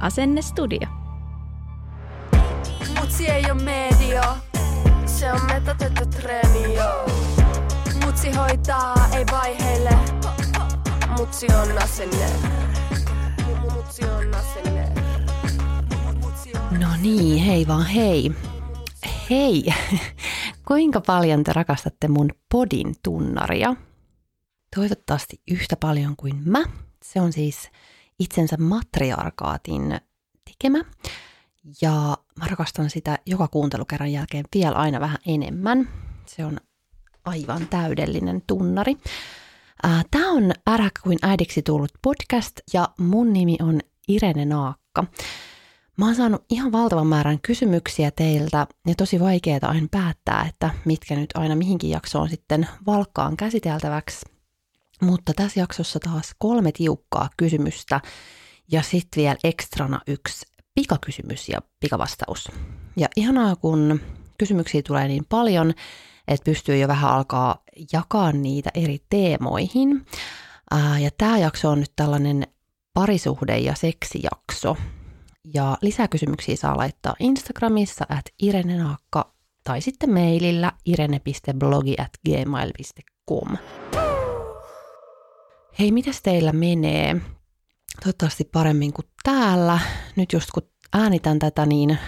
Asennestudio. Mutsi ei oo media, se on metotettu treeni, Mutsi hoitaa, ei vaiheille, mutsi on asenne. Mutsi on asenne. No niin, hei vaan hei. Hei, kuinka paljon te rakastatte mun podin tunnaria? Toivottavasti yhtä paljon kuin mä. Se on siis itsensä matriarkaatin tekemä. Ja mä rakastan sitä joka kuuntelukerran jälkeen vielä aina vähän enemmän. Se on aivan täydellinen tunnari. Tämä on Ärhäkkä kuin äidiksi tullut podcast ja mun nimi on Irene Naakka. Mä oon saanut ihan valtavan määrän kysymyksiä teiltä ja tosi vaikeaa aina päättää, että mitkä nyt aina mihinkin jaksoon sitten valkkaan käsiteltäväksi. Mutta tässä jaksossa taas kolme tiukkaa kysymystä ja sitten vielä ekstrana yksi pikakysymys ja pikavastaus. Ja ihanaa, kun kysymyksiä tulee niin paljon, että pystyy jo vähän alkaa jakaa niitä eri teemoihin. ja tämä jakso on nyt tällainen parisuhde- ja seksijakso. Ja lisäkysymyksiä saa laittaa Instagramissa at irenenaakka tai sitten mailillä irene.blogi at gmail.com. Hei, mitäs teillä menee? Toivottavasti paremmin kuin täällä. Nyt just kun äänitän tätä, niin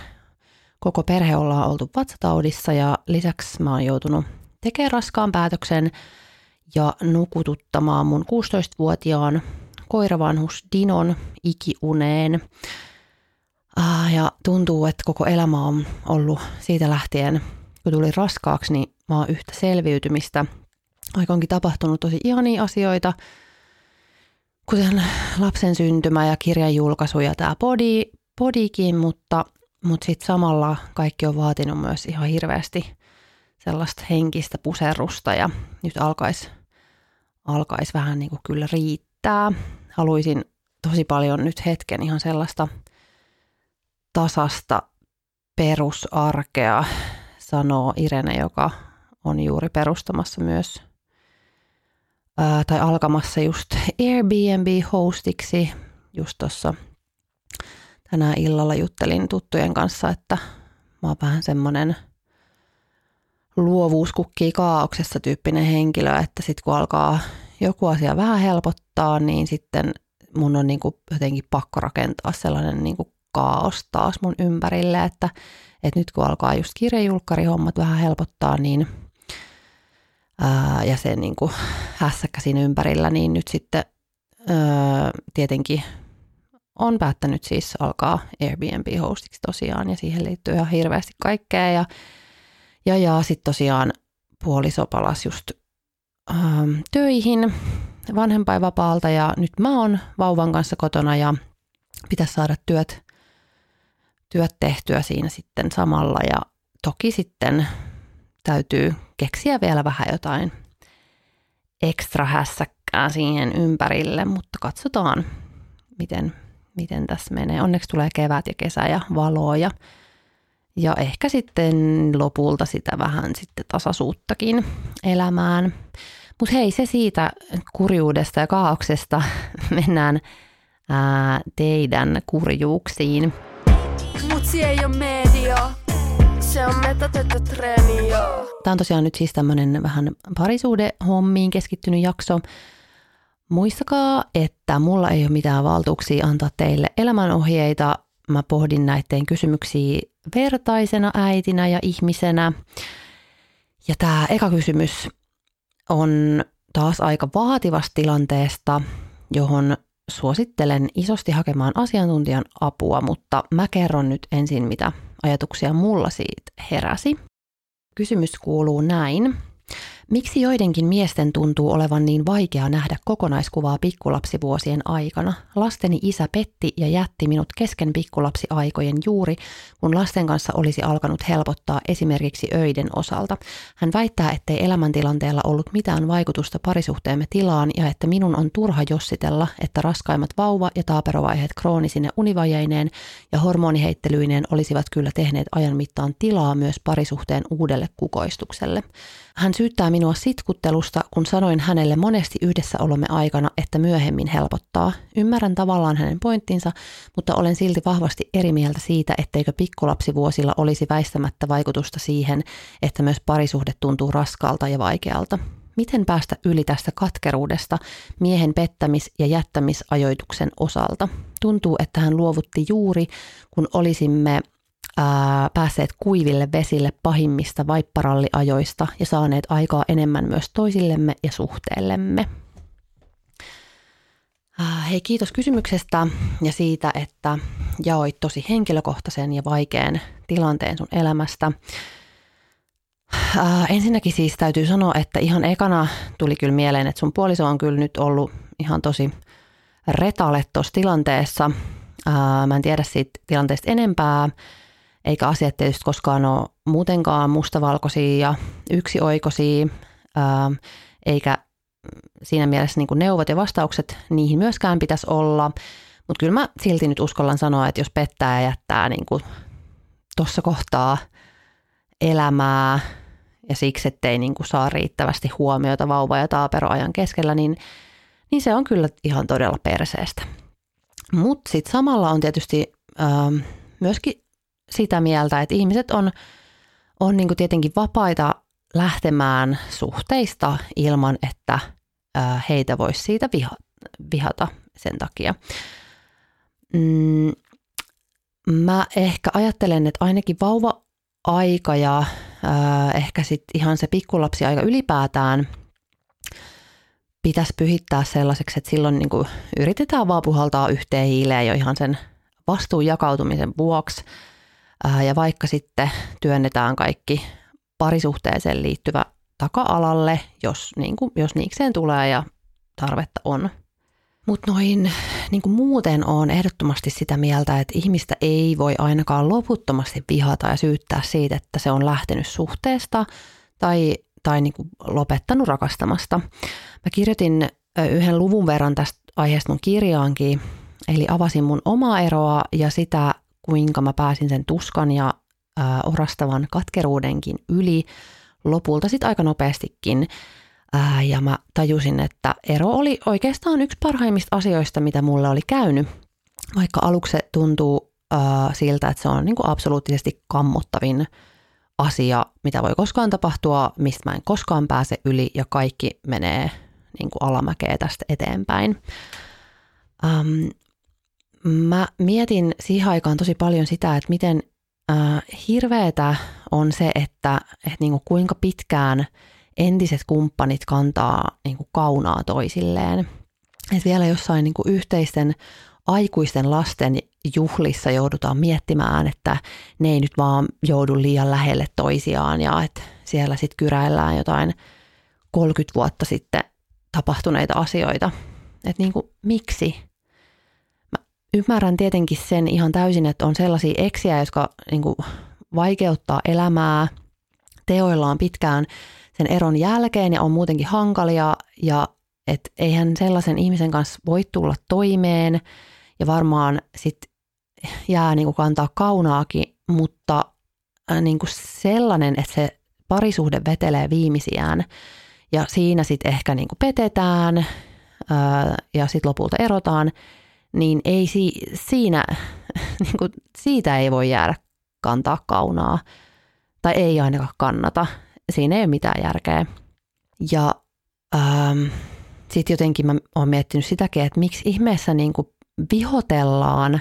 koko perhe ollaan oltu vatsataudissa ja lisäksi mä oon joutunut tekemään raskaan päätöksen ja nukututtamaan mun 16-vuotiaan koiravanhus Dinon ikiuneen. Ja tuntuu, että koko elämä on ollut siitä lähtien, kun tuli raskaaksi, niin mä oon yhtä selviytymistä. Aika onkin tapahtunut tosi ihania asioita, kuten lapsen syntymä ja kirjan julkaisu ja tämä body, bodykin, mutta, mutta sitten samalla kaikki on vaatinut myös ihan hirveästi sellaista henkistä puserrusta ja nyt alkaisi alkais vähän niin kuin kyllä riittää. Haluaisin tosi paljon nyt hetken ihan sellaista tasasta perusarkea, sanoo Irene, joka on juuri perustamassa myös ää, tai alkamassa just Airbnb-hostiksi just tuossa tänään illalla juttelin tuttujen kanssa, että mä oon vähän semmoinen luovuus kukkii kaauksessa tyyppinen henkilö, että sitten kun alkaa joku asia vähän helpottaa, niin sitten mun on niin jotenkin pakko rakentaa sellainen niin kaos taas mun ympärille, että, että nyt kun alkaa just kirjajulkkarihommat vähän helpottaa, niin ää, ja se niin kuin hässäkkä siinä ympärillä, niin nyt sitten ää, tietenkin on päättänyt siis alkaa Airbnb-hostiksi tosiaan ja siihen liittyy ihan hirveästi kaikkea ja, ja, ja sitten tosiaan puoliso palasi just ähm, töihin vanhempainvapaalta ja nyt mä oon vauvan kanssa kotona ja pitäisi saada työt, työt tehtyä siinä sitten samalla ja toki sitten täytyy keksiä vielä vähän jotain ekstra hässäkkää siihen ympärille, mutta katsotaan, miten, miten tässä menee. Onneksi tulee kevät ja kesä ja valoa ja, ja ehkä sitten lopulta sitä vähän sitten tasaisuuttakin elämään. Mutta hei, se siitä kurjuudesta ja kaauksesta mennään ää, teidän kurjuuksiin. Mutsi ei ole media, se on metotettu treeni, joo. Tämä on tosiaan nyt siis tämmöinen vähän parisuudehommiin keskittynyt jakso. Muistakaa, että mulla ei ole mitään valtuuksia antaa teille elämänohjeita. Mä pohdin näiden kysymyksiä vertaisena äitinä ja ihmisenä. Ja tämä eka kysymys on taas aika vaativasta tilanteesta, johon suosittelen isosti hakemaan asiantuntijan apua, mutta mä kerron nyt ensin, mitä ajatuksia mulla siitä heräsi. Kysymys kuuluu näin. Miksi joidenkin miesten tuntuu olevan niin vaikea nähdä kokonaiskuvaa pikkulapsivuosien aikana? Lasteni isä petti ja jätti minut kesken pikkulapsiaikojen juuri, kun lasten kanssa olisi alkanut helpottaa esimerkiksi öiden osalta. Hän väittää, ettei elämäntilanteella ollut mitään vaikutusta parisuhteemme tilaan ja että minun on turha jossitella, että raskaimmat vauva- ja taaperovaiheet kroonisine univajeineen ja hormoniheittelyineen olisivat kyllä tehneet ajan mittaan tilaa myös parisuhteen uudelle kukoistukselle. Hän syyttää minua sitkuttelusta, kun sanoin hänelle monesti yhdessäolomme aikana, että myöhemmin helpottaa. Ymmärrän tavallaan hänen pointtinsa, mutta olen silti vahvasti eri mieltä siitä, etteikö pikkulapsivuosilla olisi väistämättä vaikutusta siihen, että myös parisuhde tuntuu raskalta ja vaikealta. Miten päästä yli tästä katkeruudesta miehen pettämis- ja jättämisajoituksen osalta? Tuntuu, että hän luovutti juuri, kun olisimme ää, päässeet kuiville vesille pahimmista vaipparalliajoista ja saaneet aikaa enemmän myös toisillemme ja suhteellemme. Hei, kiitos kysymyksestä ja siitä, että jaoit tosi henkilökohtaisen ja vaikean tilanteen sun elämästä. Ää, ensinnäkin siis täytyy sanoa, että ihan ekana tuli kyllä mieleen, että sun puoliso on kyllä nyt ollut ihan tosi retale tuossa tilanteessa. Ää, mä en tiedä siitä tilanteesta enempää, eikä asiat tietysti koskaan ole muutenkaan mustavalkoisia ja yksioikoisia, ää, eikä siinä mielessä niin kuin neuvot ja vastaukset niihin myöskään pitäisi olla. Mutta kyllä mä silti nyt uskallan sanoa, että jos pettää ja jättää niin tuossa kohtaa elämää ja siksi, ettei niin kuin saa riittävästi huomiota vauva- ja taaperoajan keskellä, niin, niin se on kyllä ihan todella perseestä. Mutta sitten samalla on tietysti ää, myöskin sitä mieltä, että ihmiset on, on niin tietenkin vapaita lähtemään suhteista ilman, että heitä voisi siitä viha, vihata sen takia. Mm, mä ehkä ajattelen, että ainakin vauva-aika ja ehkä sitten ihan se pikkulapsiaika ylipäätään pitäisi pyhittää sellaiseksi, että silloin niin yritetään vaan puhaltaa yhteen hiileen jo ihan sen vastuun jakautumisen vuoksi – ja vaikka sitten työnnetään kaikki parisuhteeseen liittyvä taka-alalle, jos, niin kuin, jos niikseen tulee ja tarvetta on. Mutta noin niin kuin muuten on ehdottomasti sitä mieltä, että ihmistä ei voi ainakaan loputtomasti vihata ja syyttää siitä, että se on lähtenyt suhteesta tai, tai niin kuin lopettanut rakastamasta. Mä kirjoitin yhden luvun verran tästä aiheesta mun kirjaankin, eli avasin mun omaa eroa ja sitä, kuinka mä pääsin sen tuskan ja ää, orastavan katkeruudenkin yli lopulta sitten aika nopeastikin. Ää, ja mä tajusin, että ero oli oikeastaan yksi parhaimmista asioista, mitä mulle oli käynyt. Vaikka aluksi se tuntuu ää, siltä, että se on niin kuin absoluuttisesti kammottavin asia, mitä voi koskaan tapahtua, mistä mä en koskaan pääse yli ja kaikki menee niin kuin alamäkeä tästä eteenpäin. Um, mä mietin siihen aikaan tosi paljon sitä, että miten äh, hirveetä on se, että, että niin kuin kuinka pitkään entiset kumppanit kantaa niin kuin kaunaa toisilleen. Et vielä jossain niin kuin yhteisten aikuisten lasten juhlissa joudutaan miettimään, että ne ei nyt vaan joudu liian lähelle toisiaan ja että siellä sitten kyräillään jotain 30 vuotta sitten tapahtuneita asioita. Että niin kuin, miksi? Ymmärrän tietenkin sen ihan täysin, että on sellaisia eksiä, jotka niin kuin, vaikeuttaa elämää. Teoillaan pitkään sen eron jälkeen ja on muutenkin hankalia ja että eihän sellaisen ihmisen kanssa voi tulla toimeen ja varmaan sitten jää niin kuin kantaa kaunaakin, mutta äh, niin kuin sellainen, että se parisuhde vetelee viimeisiään ja siinä sitten ehkä niin kuin petetään ää, äh, ja sitten lopulta erotaan, niin ei si- siinä, niin kuin, siitä ei voi jäädä kantaa kaunaa. Tai ei ainakaan kannata. Siinä ei ole mitään järkeä. Ja ähm, sitten jotenkin mä oon miettinyt sitäkin, että miksi ihmeessä niin kuin vihotellaan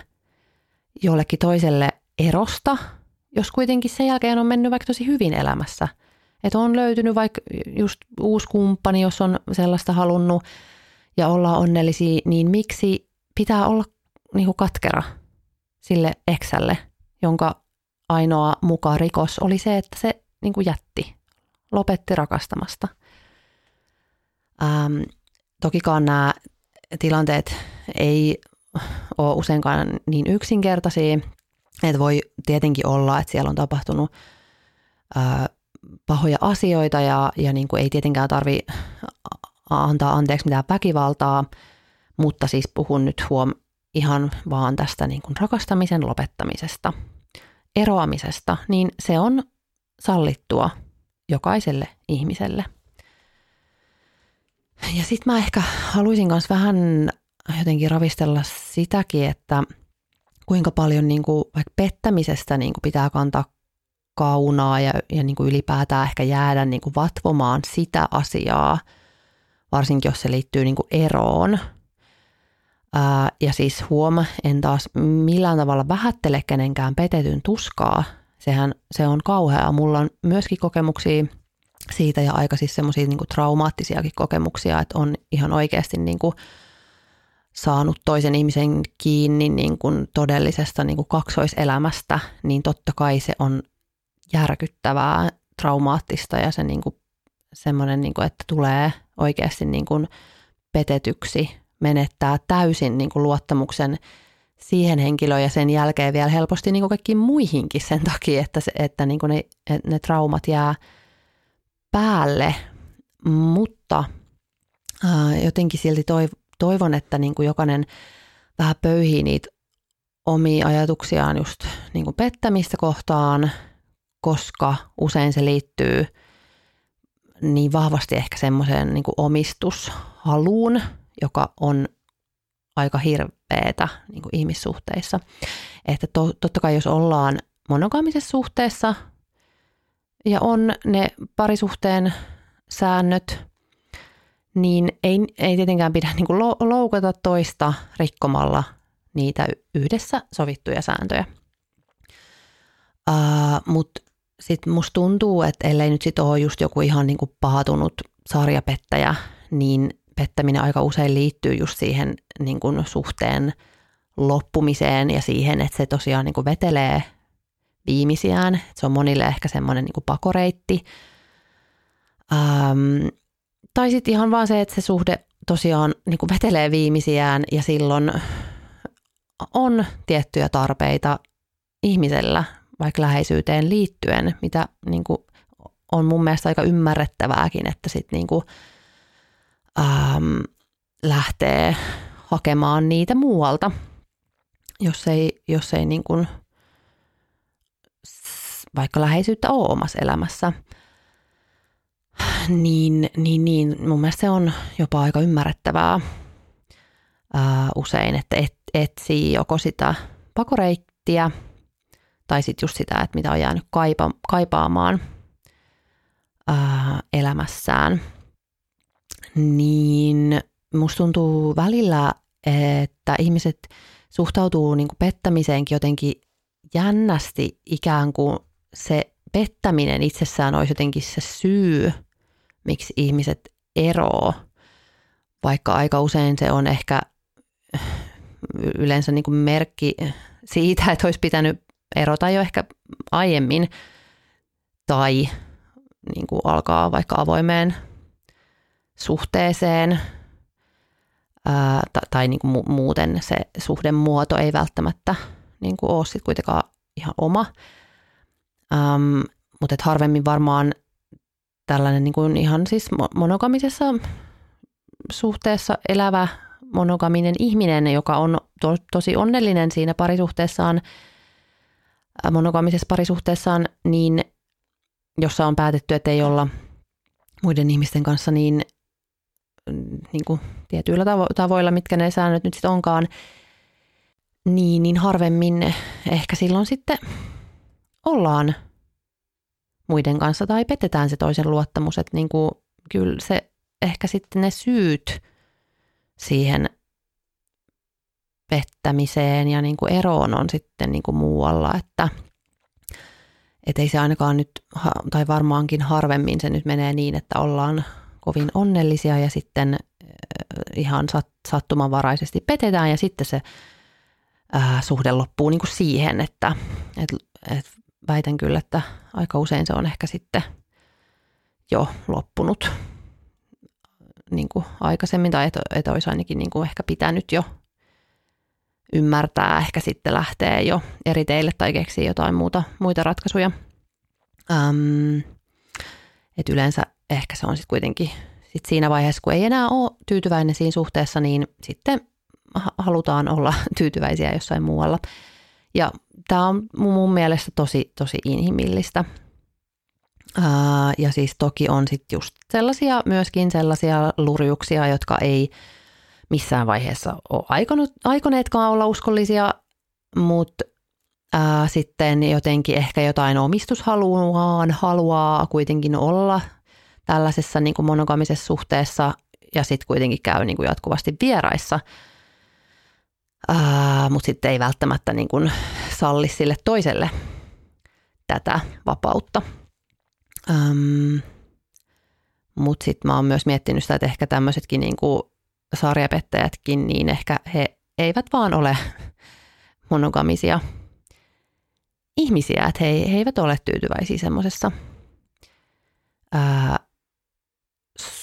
jollekin toiselle erosta, jos kuitenkin sen jälkeen on mennyt vaikka tosi hyvin elämässä. Että on löytynyt vaikka just uusi kumppani, jos on sellaista halunnut ja olla onnellisia, niin miksi pitää olla niin kuin katkera sille eksälle, jonka ainoa muka rikos oli se, että se niin kuin jätti, lopetti rakastamasta. Ähm, tokikaan nämä tilanteet ei ole useinkaan niin yksinkertaisia, että voi tietenkin olla, että siellä on tapahtunut ää, pahoja asioita ja, ja niin kuin ei tietenkään tarvi antaa anteeksi mitään väkivaltaa, mutta siis puhun nyt huom ihan vaan tästä niin kuin rakastamisen lopettamisesta, eroamisesta, niin se on sallittua jokaiselle ihmiselle. Ja sitten mä ehkä haluaisin myös vähän jotenkin ravistella sitäkin, että kuinka paljon niin kuin vaikka pettämisestä niin kuin pitää kantaa kaunaa ja, ja niin kuin ylipäätään ehkä jäädä niin kuin vatvomaan sitä asiaa, varsinkin jos se liittyy niin kuin eroon. Ää, ja siis huoma, en taas millään tavalla vähättele kenenkään petetyn tuskaa. Sehän se on kauheaa. Mulla on myöskin kokemuksia siitä ja aika siis semmoisia niin traumaattisiakin kokemuksia, että on ihan oikeasti niin kuin saanut toisen ihmisen kiinni niin todellisesta niin kuin kaksoiselämästä, niin totta kai se on järkyttävää, traumaattista ja se niin kuin, semmoinen, niin kuin, että tulee oikeasti niin kuin petetyksi, menettää täysin niin kuin luottamuksen siihen henkilöön ja sen jälkeen vielä helposti niin kuin kaikkiin muihinkin sen takia, että, se, että niin kuin ne, ne traumat jää päälle, mutta ää, jotenkin silti toiv- toivon, että niin kuin jokainen vähän pöyhii niitä omia ajatuksiaan just niin kuin pettämistä kohtaan, koska usein se liittyy niin vahvasti ehkä semmoiseen niin omistushaluun, joka on aika hirveetä niin kuin ihmissuhteissa. Että to, totta kai jos ollaan monogaamisessa suhteessa ja on ne parisuhteen säännöt, niin ei, ei tietenkään pidä niin kuin loukata toista rikkomalla niitä yhdessä sovittuja sääntöjä. Uh, Mutta sitten musta tuntuu, että ellei nyt sit ole just joku ihan niin kuin pahatunut sarjapettäjä, niin pettäminen aika usein liittyy just siihen niin kuin suhteen loppumiseen ja siihen, että se tosiaan niin kuin vetelee viimeisiään. Se on monille ehkä semmoinen niin kuin pakoreitti. Um, tai sitten ihan vaan se, että se suhde tosiaan niin kuin vetelee viimeisiään ja silloin on tiettyjä tarpeita ihmisellä vaikka läheisyyteen liittyen, mitä niin kuin on mun mielestä aika ymmärrettävääkin, että sitten niin kuin, ähm, lähtee hakemaan niitä muualta, jos ei, jos ei niin kuin, vaikka läheisyyttä ole omassa elämässä – niin, niin, niin mun mielestä se on jopa aika ymmärrettävää ää, usein, että et, etsii joko sitä pakoreittiä tai sitten just sitä, että mitä on jäänyt kaipa, kaipaamaan ää, elämässään. Niin musta tuntuu välillä, että ihmiset suhtautuu niin kuin pettämiseenkin jotenkin jännästi ikään kuin se pettäminen itsessään olisi jotenkin se syy – miksi ihmiset eroo, vaikka aika usein se on ehkä yleensä niin kuin merkki siitä, että olisi pitänyt erota jo ehkä aiemmin tai niin kuin alkaa vaikka avoimeen suhteeseen ää, tai niin kuin muuten se suhdemuoto ei välttämättä niin kuin ole sit kuitenkaan ihan oma. Ähm, mutta harvemmin varmaan tällainen niin kuin ihan siis monogamisessa suhteessa elävä monogaminen ihminen, joka on to, tosi onnellinen siinä parisuhteessaan, monogamisessa parisuhteessaan, niin jossa on päätetty, että ei olla muiden ihmisten kanssa niin, niin kuin tietyillä tavo- tavoilla, mitkä ne säännöt nyt sitten onkaan, niin, niin harvemmin ehkä silloin sitten ollaan muiden kanssa tai petetään se toisen luottamus, että niin kuin, kyllä se ehkä sitten ne syyt siihen pettämiseen ja niin kuin eroon on sitten niin kuin muualla, että et ei se ainakaan nyt, tai varmaankin harvemmin se nyt menee niin, että ollaan kovin onnellisia ja sitten ihan sattumanvaraisesti petetään ja sitten se ää, suhde loppuu niin kuin siihen, että et, et väitän kyllä, että aika usein se on ehkä sitten jo loppunut niin kuin aikaisemmin tai että et olisi ainakin niin kuin ehkä pitänyt jo ymmärtää, ehkä sitten lähtee jo eri teille tai keksii jotain muuta, muita ratkaisuja. Ähm, et yleensä ehkä se on sitten kuitenkin sit siinä vaiheessa, kun ei enää ole tyytyväinen siinä suhteessa, niin sitten halutaan olla tyytyväisiä jossain muualla. Ja tämä on mun mielestä tosi, tosi inhimillistä. Ja siis toki on sitten just sellaisia, myöskin sellaisia lurjuksia, jotka ei missään vaiheessa ole aikonut, aikoneetkaan olla uskollisia, mutta sitten jotenkin ehkä jotain omistushaluaan haluaa kuitenkin olla tällaisessa niin kuin monogamisessa suhteessa ja sitten kuitenkin käy niin kuin jatkuvasti vieraissa, mutta sitten ei välttämättä niin kuin salli sille toiselle tätä vapautta. Ähm, mutta sitten mä oon myös miettinyt sitä, että ehkä tämmöisetkin niin kuin sarjapettäjätkin, niin ehkä he eivät vaan ole monogamisia ihmisiä, että he, he eivät ole tyytyväisiä semmoisessa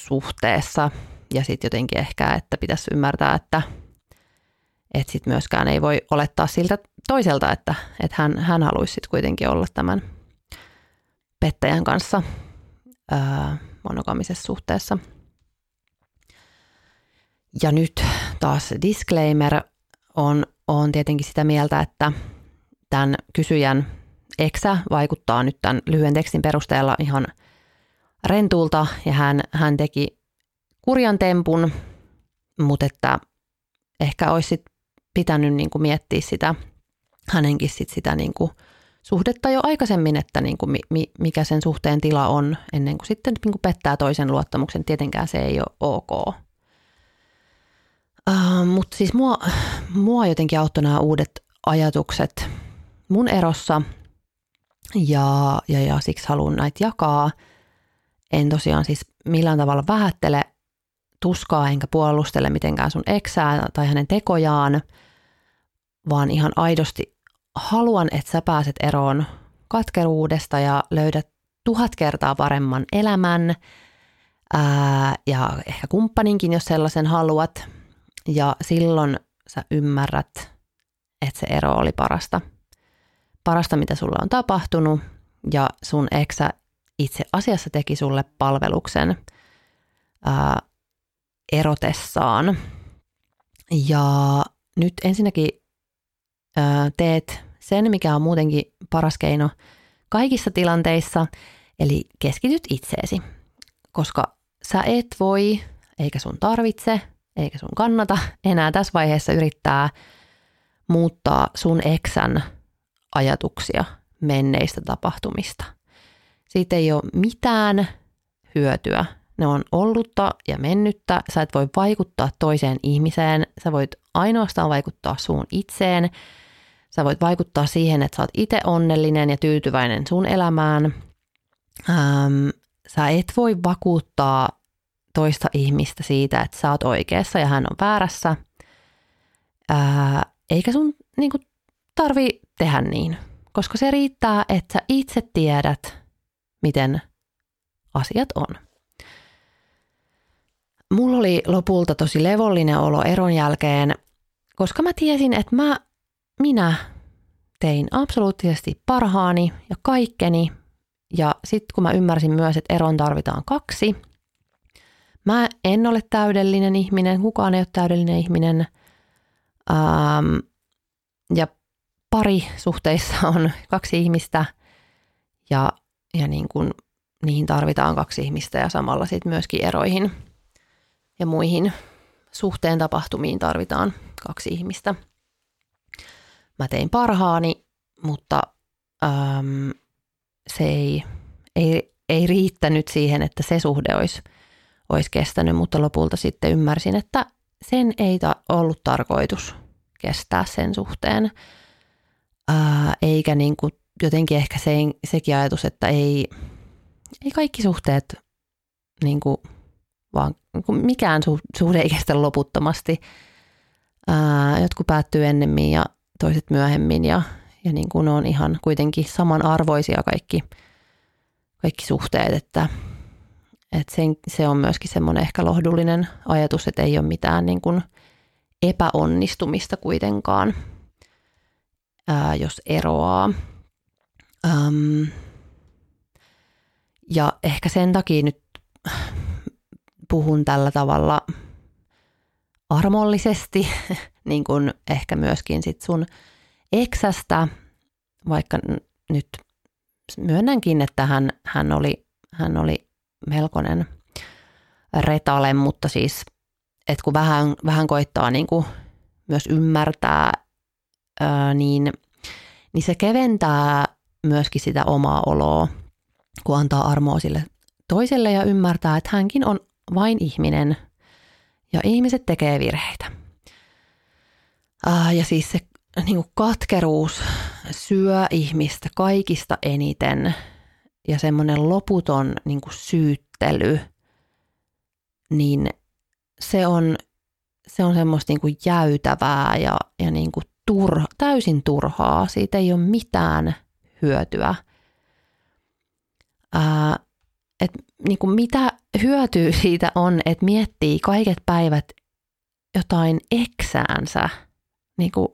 suhteessa. Ja sitten jotenkin ehkä, että pitäisi ymmärtää, että et sit myöskään ei voi olettaa siltä toiselta, että, että hän, hän haluaisi sitten kuitenkin olla tämän pettäjän kanssa ää, monogamisessa suhteessa. Ja nyt taas disclaimer on, on tietenkin sitä mieltä, että tämän kysyjän eksä vaikuttaa nyt tämän lyhyen tekstin perusteella ihan rentulta ja hän, hän teki kurjan tempun, mutta että ehkä olisi sit pitänyt niin kuin miettiä sitä hänenkin sit sitä niin kuin suhdetta jo aikaisemmin, että niin kuin mi, mikä sen suhteen tila on ennen kuin sitten niin kuin pettää toisen luottamuksen. Tietenkään se ei ole ok. Uh, Mutta siis mua, mua jotenkin auttoi nämä uudet ajatukset mun erossa ja, ja, ja siksi haluan näitä jakaa. En tosiaan siis millään tavalla vähättele tuskaa enkä puolustele mitenkään sun eksää tai hänen tekojaan, vaan ihan aidosti haluan, että sä pääset eroon katkeruudesta ja löydät tuhat kertaa paremman elämän ää, ja ehkä kumppaninkin, jos sellaisen haluat. Ja silloin sä ymmärrät, että se ero oli parasta. Parasta, mitä sulle on tapahtunut ja sun eksä itse asiassa teki sulle palveluksen ää, erotessaan. Ja nyt ensinnäkin ää, teet sen, mikä on muutenkin paras keino kaikissa tilanteissa, eli keskityt itseesi, koska sä et voi, eikä sun tarvitse, eikä sun kannata enää tässä vaiheessa yrittää muuttaa sun eksän ajatuksia menneistä tapahtumista. Siitä ei ole mitään hyötyä. Ne on ollutta ja mennyttä. Sä et voi vaikuttaa toiseen ihmiseen. Sä voit ainoastaan vaikuttaa suun itseen. Sä voit vaikuttaa siihen, että sä oot itse onnellinen ja tyytyväinen sun elämään. Ähm, sä et voi vakuuttaa toista ihmistä siitä, että sä oot oikeassa ja hän on väärässä. Ää, eikä sun niin kuin, tarvi tehdä niin, koska se riittää, että sä itse tiedät, miten asiat on. Mulla oli lopulta tosi levollinen olo eron jälkeen, koska mä tiesin, että mä, minä tein absoluuttisesti parhaani ja kaikkeni. Ja sitten kun mä ymmärsin myös, että eron tarvitaan kaksi, mä en ole täydellinen ihminen, kukaan ei ole täydellinen ihminen. Ähm, ja pari suhteissa on kaksi ihmistä ja, ja niin kuin, niihin tarvitaan kaksi ihmistä ja samalla sitten myöskin eroihin ja muihin suhteen tapahtumiin tarvitaan kaksi ihmistä. Mä tein parhaani, mutta äm, se ei ei, ei riittänyt siihen, että se suhde olisi, olisi kestänyt, mutta lopulta sitten ymmärsin, että sen ei ta- ollut tarkoitus kestää sen suhteen. Ää, eikä niin kuin jotenkin ehkä se, sekin ajatus, että ei, ei kaikki suhteet, niin kuin, vaan niin mikään suhde ei kestä loputtomasti. Ää, jotkut päättyy ennemmin ja toiset myöhemmin ja, ja niin kuin on ihan kuitenkin samanarvoisia kaikki, kaikki suhteet, että, että sen, se on myöskin semmoinen ehkä lohdullinen ajatus, että ei ole mitään niin kuin epäonnistumista kuitenkaan, ää, jos eroaa. Öm, ja ehkä sen takia nyt puhun tällä tavalla armollisesti, niin kuin ehkä myöskin sit sun eksästä, vaikka nyt myönnänkin, että hän, hän, oli, hän oli melkoinen retale, mutta siis, että kun vähän, vähän koittaa niin kuin myös ymmärtää, ää, niin, niin se keventää myöskin sitä omaa oloa, kun antaa armoa sille toiselle ja ymmärtää, että hänkin on vain ihminen ja ihmiset tekee virheitä. ja siis se niin kuin katkeruus syö ihmistä kaikista eniten ja semmoinen loputon niin kuin syyttely, niin se on, se on semmoista niin kuin jäytävää ja, ja niin kuin turha, täysin turhaa. Siitä ei ole mitään hyötyä. Ää, et, niin kuin mitä hyötyä siitä on, että miettii kaiket päivät jotain eksäänsä, niin kuin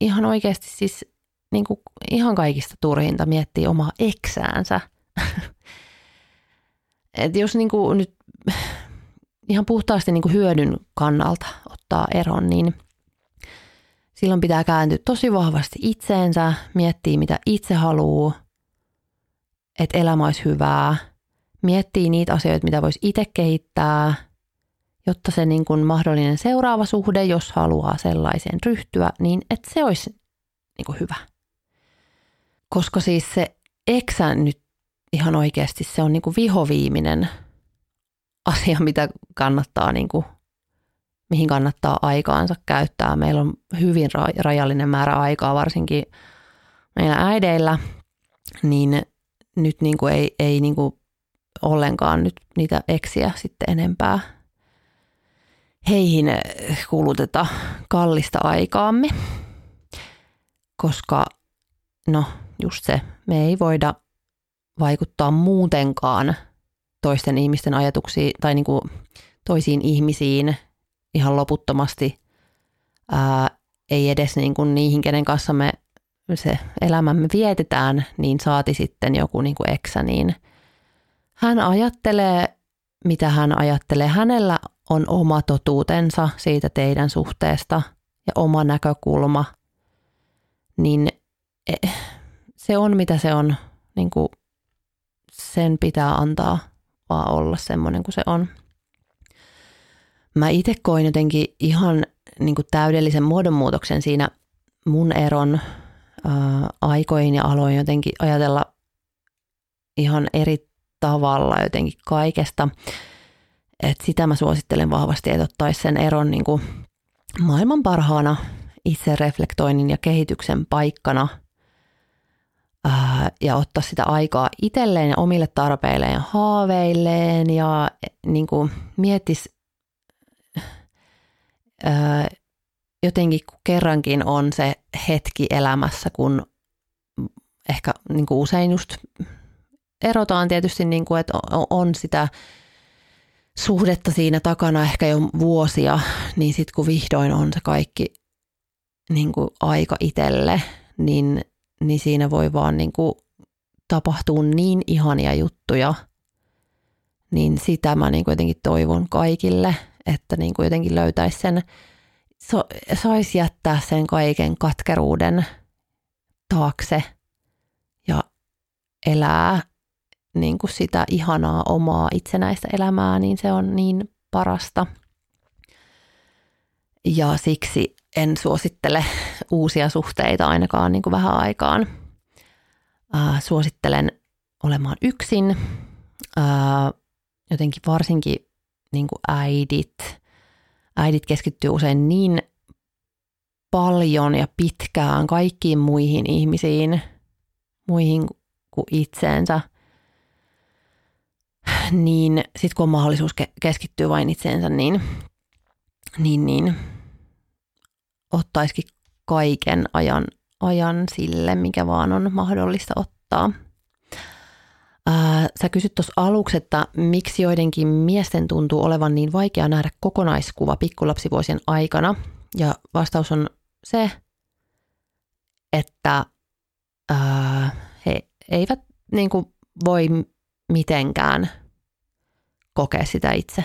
ihan oikeasti siis niin kuin ihan kaikista turhinta miettiä omaa eksäänsä. Et jos niin kuin nyt ihan puhtaasti niin kuin hyödyn kannalta ottaa eron, niin silloin pitää kääntyä tosi vahvasti itseensä, miettiä mitä itse haluaa, että elämä olisi hyvää, miettiä niitä asioita, mitä voisi itse kehittää, jotta se niin kuin mahdollinen seuraava suhde, jos haluaa sellaiseen ryhtyä, niin että se olisi niin kuin hyvä. Koska siis se eksä nyt ihan oikeasti se on niin kuin vihoviiminen asia, mitä kannattaa niin kuin, mihin kannattaa aikaansa käyttää. Meillä on hyvin rajallinen määrä aikaa, varsinkin meidän äideillä, niin nyt niin kuin ei, ei niin kuin ollenkaan nyt niitä eksiä sitten enempää heihin kuluteta kallista aikaamme, koska no just se, me ei voida vaikuttaa muutenkaan toisten ihmisten ajatuksiin tai niin kuin toisiin ihmisiin ihan loputtomasti. Ää, ei edes niin kuin niihin, kenen kanssa me se elämämme vietetään, niin saati sitten joku niin kuin eksä, niin hän ajattelee, mitä hän ajattelee. Hänellä on oma totuutensa siitä teidän suhteesta ja oma näkökulma, niin e, se on mitä se on. Niin kuin sen pitää antaa vaan olla semmoinen kuin se on. Mä itse koin jotenkin ihan niin kuin täydellisen muodonmuutoksen siinä mun eron ää, aikoihin ja aloin jotenkin ajatella ihan eri tavalla jotenkin kaikesta. Et sitä mä suosittelen vahvasti, että ottaisi sen eron niin kuin maailman parhaana itsereflektoinnin ja kehityksen paikkana ää, ja ottaa sitä aikaa itselleen ja omille tarpeilleen ja haaveilleen ja niin kuin miettisi jotenkin kun kerrankin on se hetki elämässä, kun ehkä niin kuin usein just erotaan tietysti, niin kuin, että on sitä suhdetta siinä takana ehkä jo vuosia, niin sitten kun vihdoin on se kaikki niin kuin aika itselle, niin, niin siinä voi vaan niin kuin tapahtua niin ihania juttuja, niin sitä mä niin kuin jotenkin toivon kaikille, että niin kuin jotenkin löytäisi sen, saisi jättää sen kaiken katkeruuden taakse ja elää niin kuin sitä ihanaa omaa itsenäistä elämää, niin se on niin parasta. Ja siksi en suosittele uusia suhteita ainakaan niin kuin vähän aikaan. Äh, suosittelen olemaan yksin. Ää, jotenkin varsinkin niin kuin äidit, äidit keskittyy usein niin paljon ja pitkään kaikkiin muihin ihmisiin, muihin kuin itseensä, niin sitten kun on mahdollisuus keskittyä vain itseensä, niin, niin, niin ottaisikin kaiken ajan, ajan sille, mikä vaan on mahdollista ottaa. Ää, sä kysyt tuossa aluksi, että miksi joidenkin miesten tuntuu olevan niin vaikea nähdä kokonaiskuva pikkulapsivuosien aikana. Ja vastaus on se, että ää, he eivät niin kuin, voi mitenkään kokea sitä itse.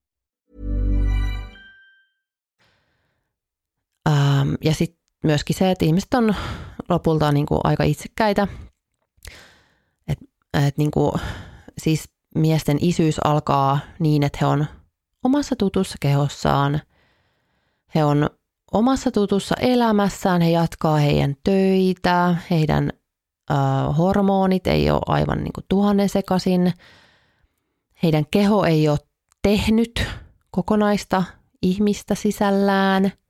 Ja sitten myöskin se, että ihmiset on lopulta niin kuin aika itsekkäitä. Et, et niin kuin, siis miesten isyys alkaa niin, että he on omassa tutussa kehossaan. He on omassa tutussa elämässään, he jatkaa heidän töitä, heidän äh, hormonit ei ole aivan niin kuin tuhannen sekaisin. Heidän keho ei ole tehnyt kokonaista ihmistä sisällään –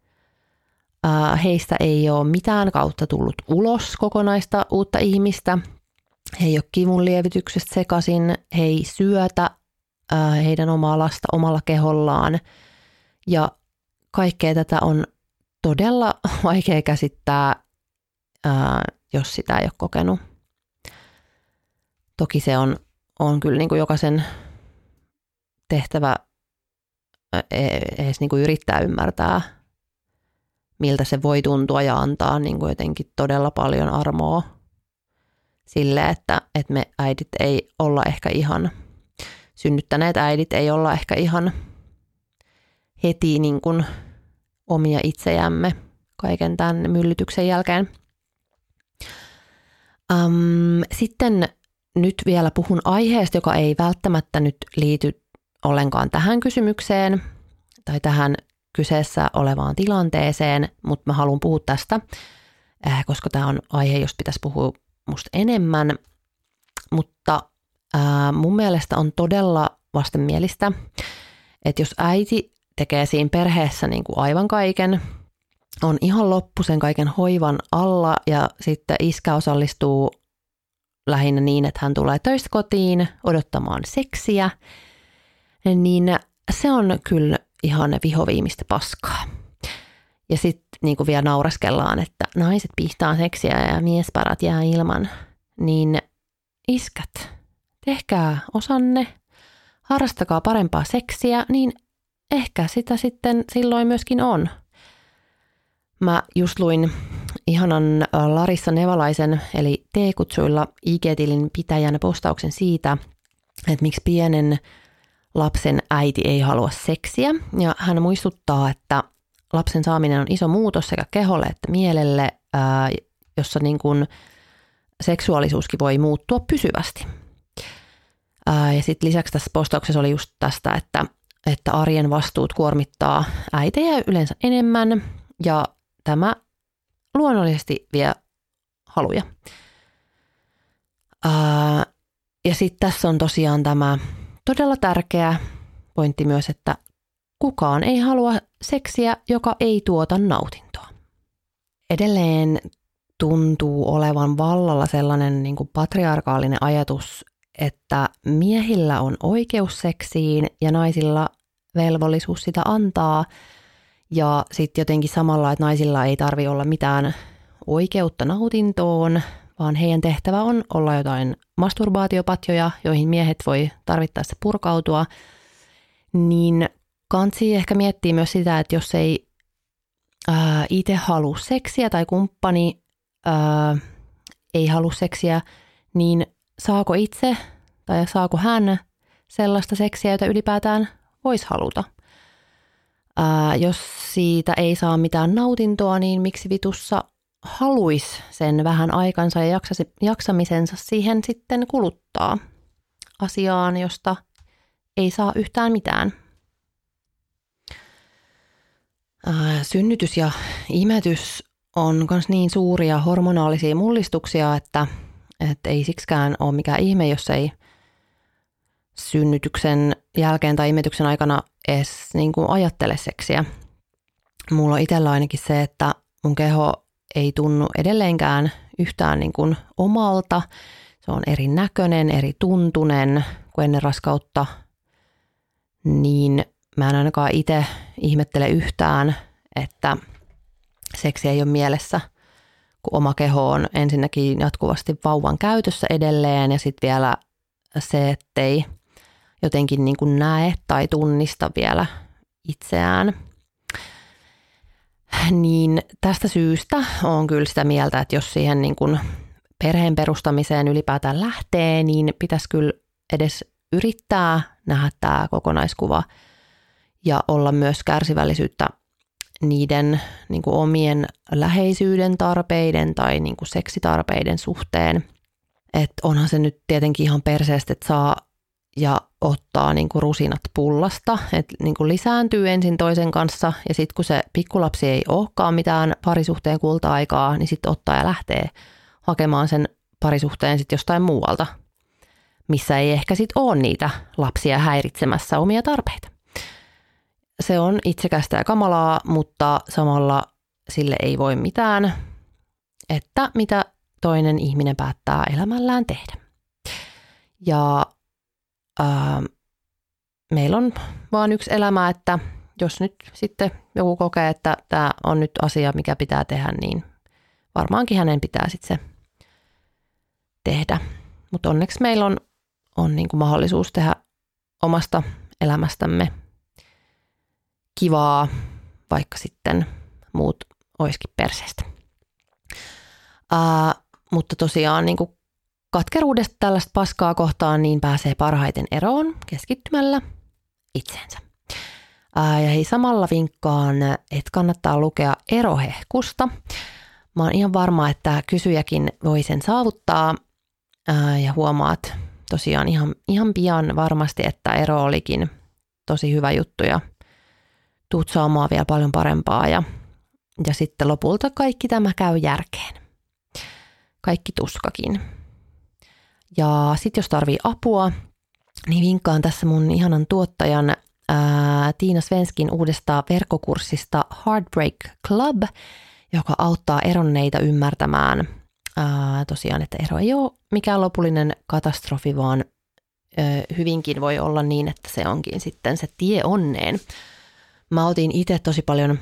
heistä ei ole mitään kautta tullut ulos kokonaista uutta ihmistä. He ei ole kivun lievityksestä sekaisin, he ei syötä heidän omaa lasta omalla kehollaan. Ja kaikkea tätä on todella vaikea käsittää, jos sitä ei ole kokenut. Toki se on, on kyllä niin kuin jokaisen tehtävä edes niin kuin yrittää ymmärtää – miltä se voi tuntua ja antaa niin kuin jotenkin todella paljon armoa sille, että, että me äidit ei olla ehkä ihan, synnyttäneet äidit ei olla ehkä ihan heti niin kuin omia itsejämme kaiken tämän myllytyksen jälkeen. Um, sitten nyt vielä puhun aiheesta, joka ei välttämättä nyt liity ollenkaan tähän kysymykseen tai tähän kyseessä olevaan tilanteeseen, mutta mä haluan puhua tästä, äh, koska tämä on aihe, josta pitäisi puhua musta enemmän. Mutta äh, mun mielestä on todella vastenmielistä, että jos äiti tekee siinä perheessä niin kuin aivan kaiken, on ihan loppu sen kaiken hoivan alla ja sitten iskä osallistuu lähinnä niin, että hän tulee töistä kotiin odottamaan seksiä, niin se on kyllä ihan vihoviimistä paskaa. Ja sitten niin kuin vielä naureskellaan, että naiset pihtaa seksiä ja miesparat jää ilman. Niin iskät, tehkää osanne, harrastakaa parempaa seksiä, niin ehkä sitä sitten silloin myöskin on. Mä just luin ihanan Larissa Nevalaisen, eli T-kutsuilla IG-tilin pitäjän postauksen siitä, että miksi pienen lapsen äiti ei halua seksiä ja hän muistuttaa, että lapsen saaminen on iso muutos sekä keholle että mielelle, ää, jossa niin kuin seksuaalisuuskin voi muuttua pysyvästi. Ää, ja sitten lisäksi tässä postauksessa oli just tästä, että, että arjen vastuut kuormittaa äitejä yleensä enemmän ja tämä luonnollisesti vie haluja. Ää, ja sitten tässä on tosiaan tämä todella tärkeä pointti myös, että kukaan ei halua seksiä, joka ei tuota nautintoa. Edelleen tuntuu olevan vallalla sellainen niin kuin patriarkaalinen ajatus, että miehillä on oikeus seksiin ja naisilla velvollisuus sitä antaa. Ja sitten jotenkin samalla, että naisilla ei tarvi olla mitään oikeutta nautintoon, vaan heidän tehtävä on olla jotain masturbaatiopatjoja, joihin miehet voi tarvittaessa purkautua, niin kansi ehkä miettii myös sitä, että jos ei itse halua seksiä tai kumppani ää, ei halua seksiä, niin saako itse tai saako hän sellaista seksiä, jota ylipäätään voisi haluta. Ää, jos siitä ei saa mitään nautintoa, niin miksi vitussa haluaisi sen vähän aikansa ja jaksamisensa siihen sitten kuluttaa asiaan, josta ei saa yhtään mitään. Synnytys ja imetys on myös niin suuria hormonaalisia mullistuksia, että, että ei siksikään ole mikään ihme, jos ei synnytyksen jälkeen tai imetyksen aikana edes niin kuin ajattele seksiä. Mulla on itsellä ainakin se, että mun keho ei tunnu edelleenkään yhtään niin kuin omalta. Se on eri näköinen, eri tuntunen kuin ennen raskautta. Niin mä en ainakaan itse ihmettele yhtään, että seksi ei ole mielessä, kun oma keho on ensinnäkin jatkuvasti vauvan käytössä edelleen ja sitten vielä se, ettei jotenkin niin kuin näe tai tunnista vielä itseään – niin tästä syystä on kyllä sitä mieltä, että jos siihen niin kuin perheen perustamiseen ylipäätään lähtee, niin pitäisi kyllä edes yrittää nähdä tämä kokonaiskuva ja olla myös kärsivällisyyttä niiden niin kuin omien läheisyyden tarpeiden tai niin kuin seksitarpeiden suhteen. Et onhan se nyt tietenkin ihan perseestä, että saa ja ottaa niin kuin rusinat pullasta, että niin kuin lisääntyy ensin toisen kanssa ja sitten kun se pikkulapsi ei olekaan mitään parisuhteen kulta-aikaa, niin sitten ottaa ja lähtee hakemaan sen parisuhteen sitten jostain muualta, missä ei ehkä sitten ole niitä lapsia häiritsemässä omia tarpeita. Se on itsekästä ja kamalaa, mutta samalla sille ei voi mitään, että mitä toinen ihminen päättää elämällään tehdä. Ja ää, meillä on vaan yksi elämä, että jos nyt sitten joku kokee, että tämä on nyt asia, mikä pitää tehdä, niin varmaankin hänen pitää sitten se tehdä. Mutta onneksi meillä on, on niin mahdollisuus tehdä omasta elämästämme kivaa, vaikka sitten muut olisikin perseestä. Uh, mutta tosiaan niin kuin Katkeruudesta tällaista paskaa kohtaan niin pääsee parhaiten eroon keskittymällä itseensä. Ää, ja hei, samalla vinkkaan, että kannattaa lukea erohehkusta. Mä oon ihan varma, että kysyjäkin voi sen saavuttaa ää, ja huomaat tosiaan ihan, ihan pian varmasti, että ero olikin tosi hyvä juttu ja tuut saamaan vielä paljon parempaa ja, ja sitten lopulta kaikki tämä käy järkeen. Kaikki tuskakin. Ja sitten jos tarvii apua, niin vinkkaan tässä mun ihanan tuottajan ää, Tiina Svenskin uudesta verkkokurssista Heartbreak Club, joka auttaa eronneita ymmärtämään ää, tosiaan, että ero ei ole mikään lopullinen katastrofi, vaan ää, hyvinkin voi olla niin, että se onkin sitten se tie onneen. Mä otin itse tosi paljon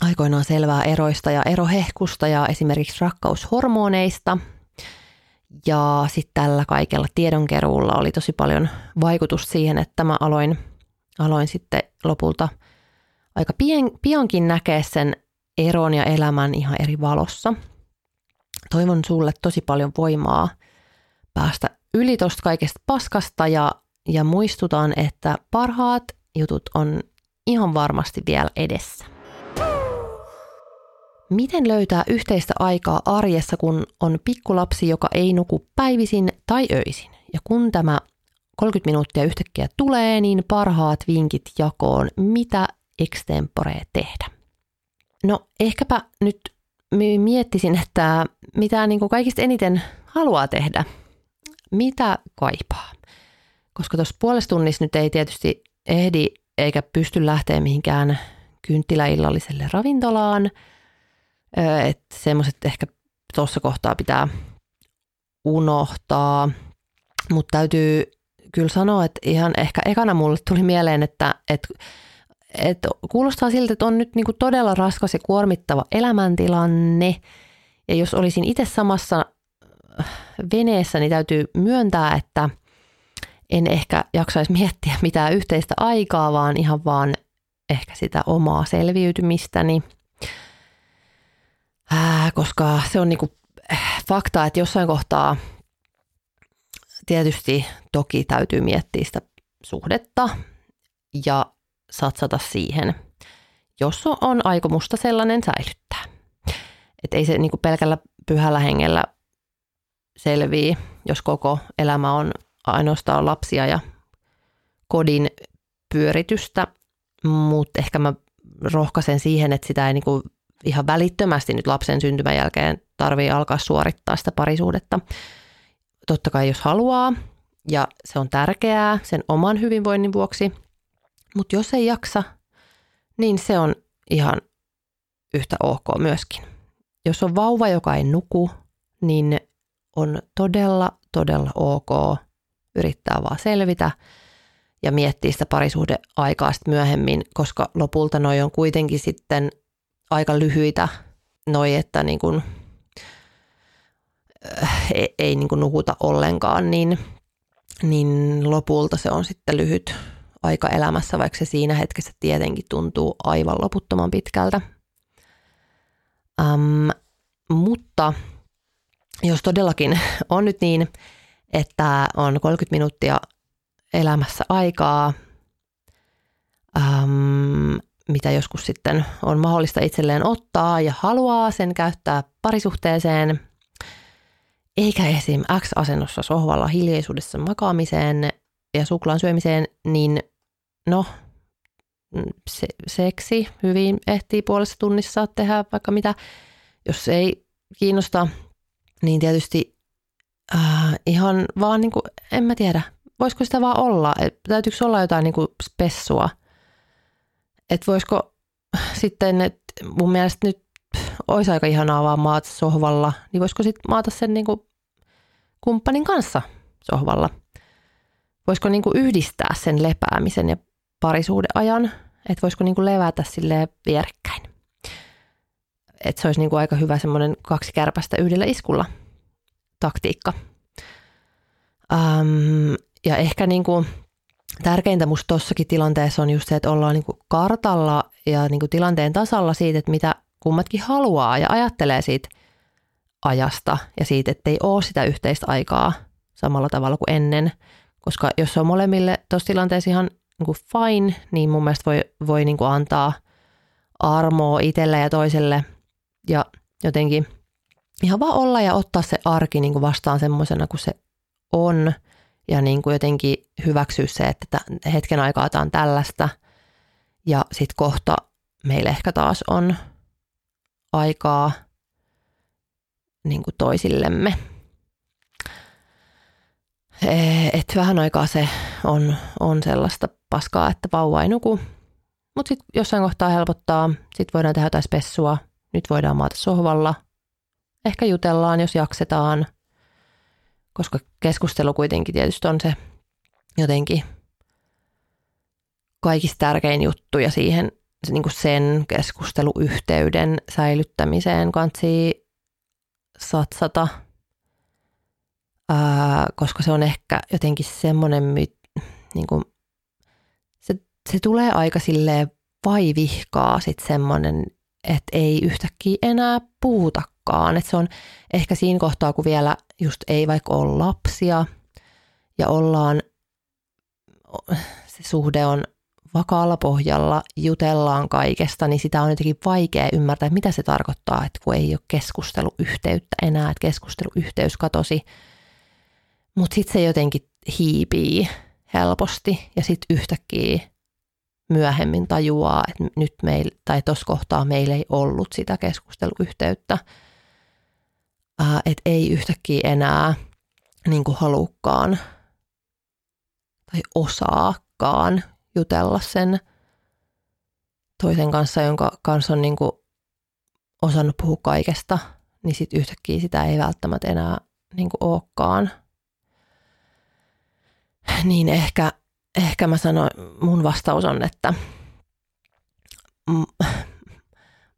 aikoinaan selvää eroista ja erohehkusta ja esimerkiksi rakkaushormoneista – ja sitten tällä kaikella tiedonkeruulla oli tosi paljon vaikutus siihen, että mä aloin, aloin sitten lopulta aika pien, piankin näkeä sen eron ja elämän ihan eri valossa. Toivon sulle tosi paljon voimaa päästä yli tuosta kaikesta paskasta ja, ja muistutan, että parhaat jutut on ihan varmasti vielä edessä. Miten löytää yhteistä aikaa arjessa, kun on pikkulapsi, joka ei nuku päivisin tai öisin? Ja kun tämä 30 minuuttia yhtäkkiä tulee, niin parhaat vinkit jakoon, mitä extempore tehdä. No ehkäpä nyt miettisin, että mitä niin kuin kaikista eniten haluaa tehdä, mitä kaipaa. Koska tuossa puolessa tunnissa nyt ei tietysti ehdi eikä pysty lähteä mihinkään kynttiläillalliselle ravintolaan. Että semmoiset ehkä tuossa kohtaa pitää unohtaa. Mutta täytyy kyllä sanoa, että ihan ehkä ekana mulle tuli mieleen, että, että, että kuulostaa siltä, että on nyt niin kuin todella raskas ja kuormittava elämäntilanne. Ja jos olisin itse samassa veneessä, niin täytyy myöntää, että en ehkä jaksaisi miettiä mitään yhteistä aikaa, vaan ihan vaan ehkä sitä omaa selviytymistäni. Ää, koska se on niinku fakta, että jossain kohtaa tietysti toki täytyy miettiä sitä suhdetta ja satsata siihen, jos on aikomusta sellainen säilyttää. Et ei se niinku pelkällä pyhällä hengellä selvii, jos koko elämä on ainoastaan lapsia ja kodin pyöritystä, mutta ehkä mä rohkaisen siihen, että sitä ei niinku ihan välittömästi nyt lapsen syntymän jälkeen tarvii alkaa suorittaa sitä parisuudetta. Totta kai jos haluaa, ja se on tärkeää sen oman hyvinvoinnin vuoksi, mutta jos ei jaksa, niin se on ihan yhtä ok myöskin. Jos on vauva, joka ei nuku, niin on todella, todella ok yrittää vaan selvitä ja miettiä sitä parisuhdeaikaa sitten myöhemmin, koska lopulta noi on kuitenkin sitten aika lyhyitä noi, että niin kuin, äh, ei, ei niin kuin nukuta ollenkaan, niin, niin lopulta se on sitten lyhyt aika elämässä, vaikka se siinä hetkessä tietenkin tuntuu aivan loputtoman pitkältä. Um, mutta jos todellakin on nyt niin, että on 30 minuuttia elämässä aikaa, ähm, mitä joskus sitten on mahdollista itselleen ottaa ja haluaa sen käyttää parisuhteeseen, eikä esim. X-asennossa sohvalla hiljaisuudessa makaamiseen ja suklaan syömiseen, niin no, se, seksi hyvin ehtii puolessa tunnissa tehdä vaikka mitä. Jos ei kiinnosta, niin tietysti äh, ihan vaan niin kuin, en mä tiedä, voisiko sitä vaan olla, täytyykö olla jotain niin kuin spessua, että voisiko sitten, että mun mielestä nyt olisi aika ihanaa vaan maata sohvalla, niin voisiko sitten maata sen niin kuin kumppanin kanssa sohvalla. Voisiko niin kuin yhdistää sen lepäämisen ja parisuuden ajan, että voisiko niin kuin levätä sille vierekkäin. Että se olisi niin kuin aika hyvä semmoinen kaksi kärpästä yhdellä iskulla – taktiikka. Um, ja ehkä niin kuin tärkeintä musta tossakin tilanteessa on just se, että ollaan niin kuin kartalla ja niin kuin tilanteen tasalla siitä, että mitä kummatkin haluaa ja ajattelee siitä ajasta ja siitä, että ei ole sitä yhteistä aikaa samalla tavalla kuin ennen. Koska jos se on molemmille tuossa tilanteessa ihan niin kuin fine, niin mun mielestä voi, voi niin kuin antaa armoa itselle ja toiselle ja jotenkin ihan vaan olla ja ottaa se arki niin kuin vastaan semmoisena kuin se on ja niin kuin jotenkin hyväksyä se, että hetken aikaa tämä on tällaista ja sitten kohta meillä ehkä taas on aikaa niin kuin toisillemme. Et vähän aikaa se on, on sellaista paskaa, että vauva ei nuku. Mutta sitten jossain kohtaa helpottaa. Sitten voidaan tehdä jotain spessua. Nyt voidaan maata sohvalla – ehkä jutellaan, jos jaksetaan, koska keskustelu kuitenkin tietysti on se jotenkin kaikista tärkein juttu ja siihen niin kuin sen keskusteluyhteyden säilyttämiseen kansi satsata, ää, koska se on ehkä jotenkin semmoinen, niin kuin, se, se tulee aika silleen vaivihkaa sitten semmoinen, että ei yhtäkkiä enää puhuta olekaan. Että se on ehkä siinä kohtaa, kun vielä just ei vaikka ole lapsia ja ollaan se suhde on vakaalla pohjalla, jutellaan kaikesta, niin sitä on jotenkin vaikea ymmärtää, mitä se tarkoittaa, että kun ei ole keskusteluyhteyttä enää, että keskusteluyhteys katosi. Mutta sitten se jotenkin hiipii helposti ja sitten yhtäkkiä myöhemmin tajuaa, että nyt meillä, tai tuossa kohtaa meillä ei ollut sitä keskusteluyhteyttä, että ei yhtäkkiä enää niin kuin halukkaan tai osaakaan jutella sen toisen kanssa, jonka kanssa on niin kuin osannut puhua kaikesta, niin sitten yhtäkkiä sitä ei välttämättä enää niin kuin olekaan. Niin ehkä, ehkä mä sanoin, mun vastaus on, että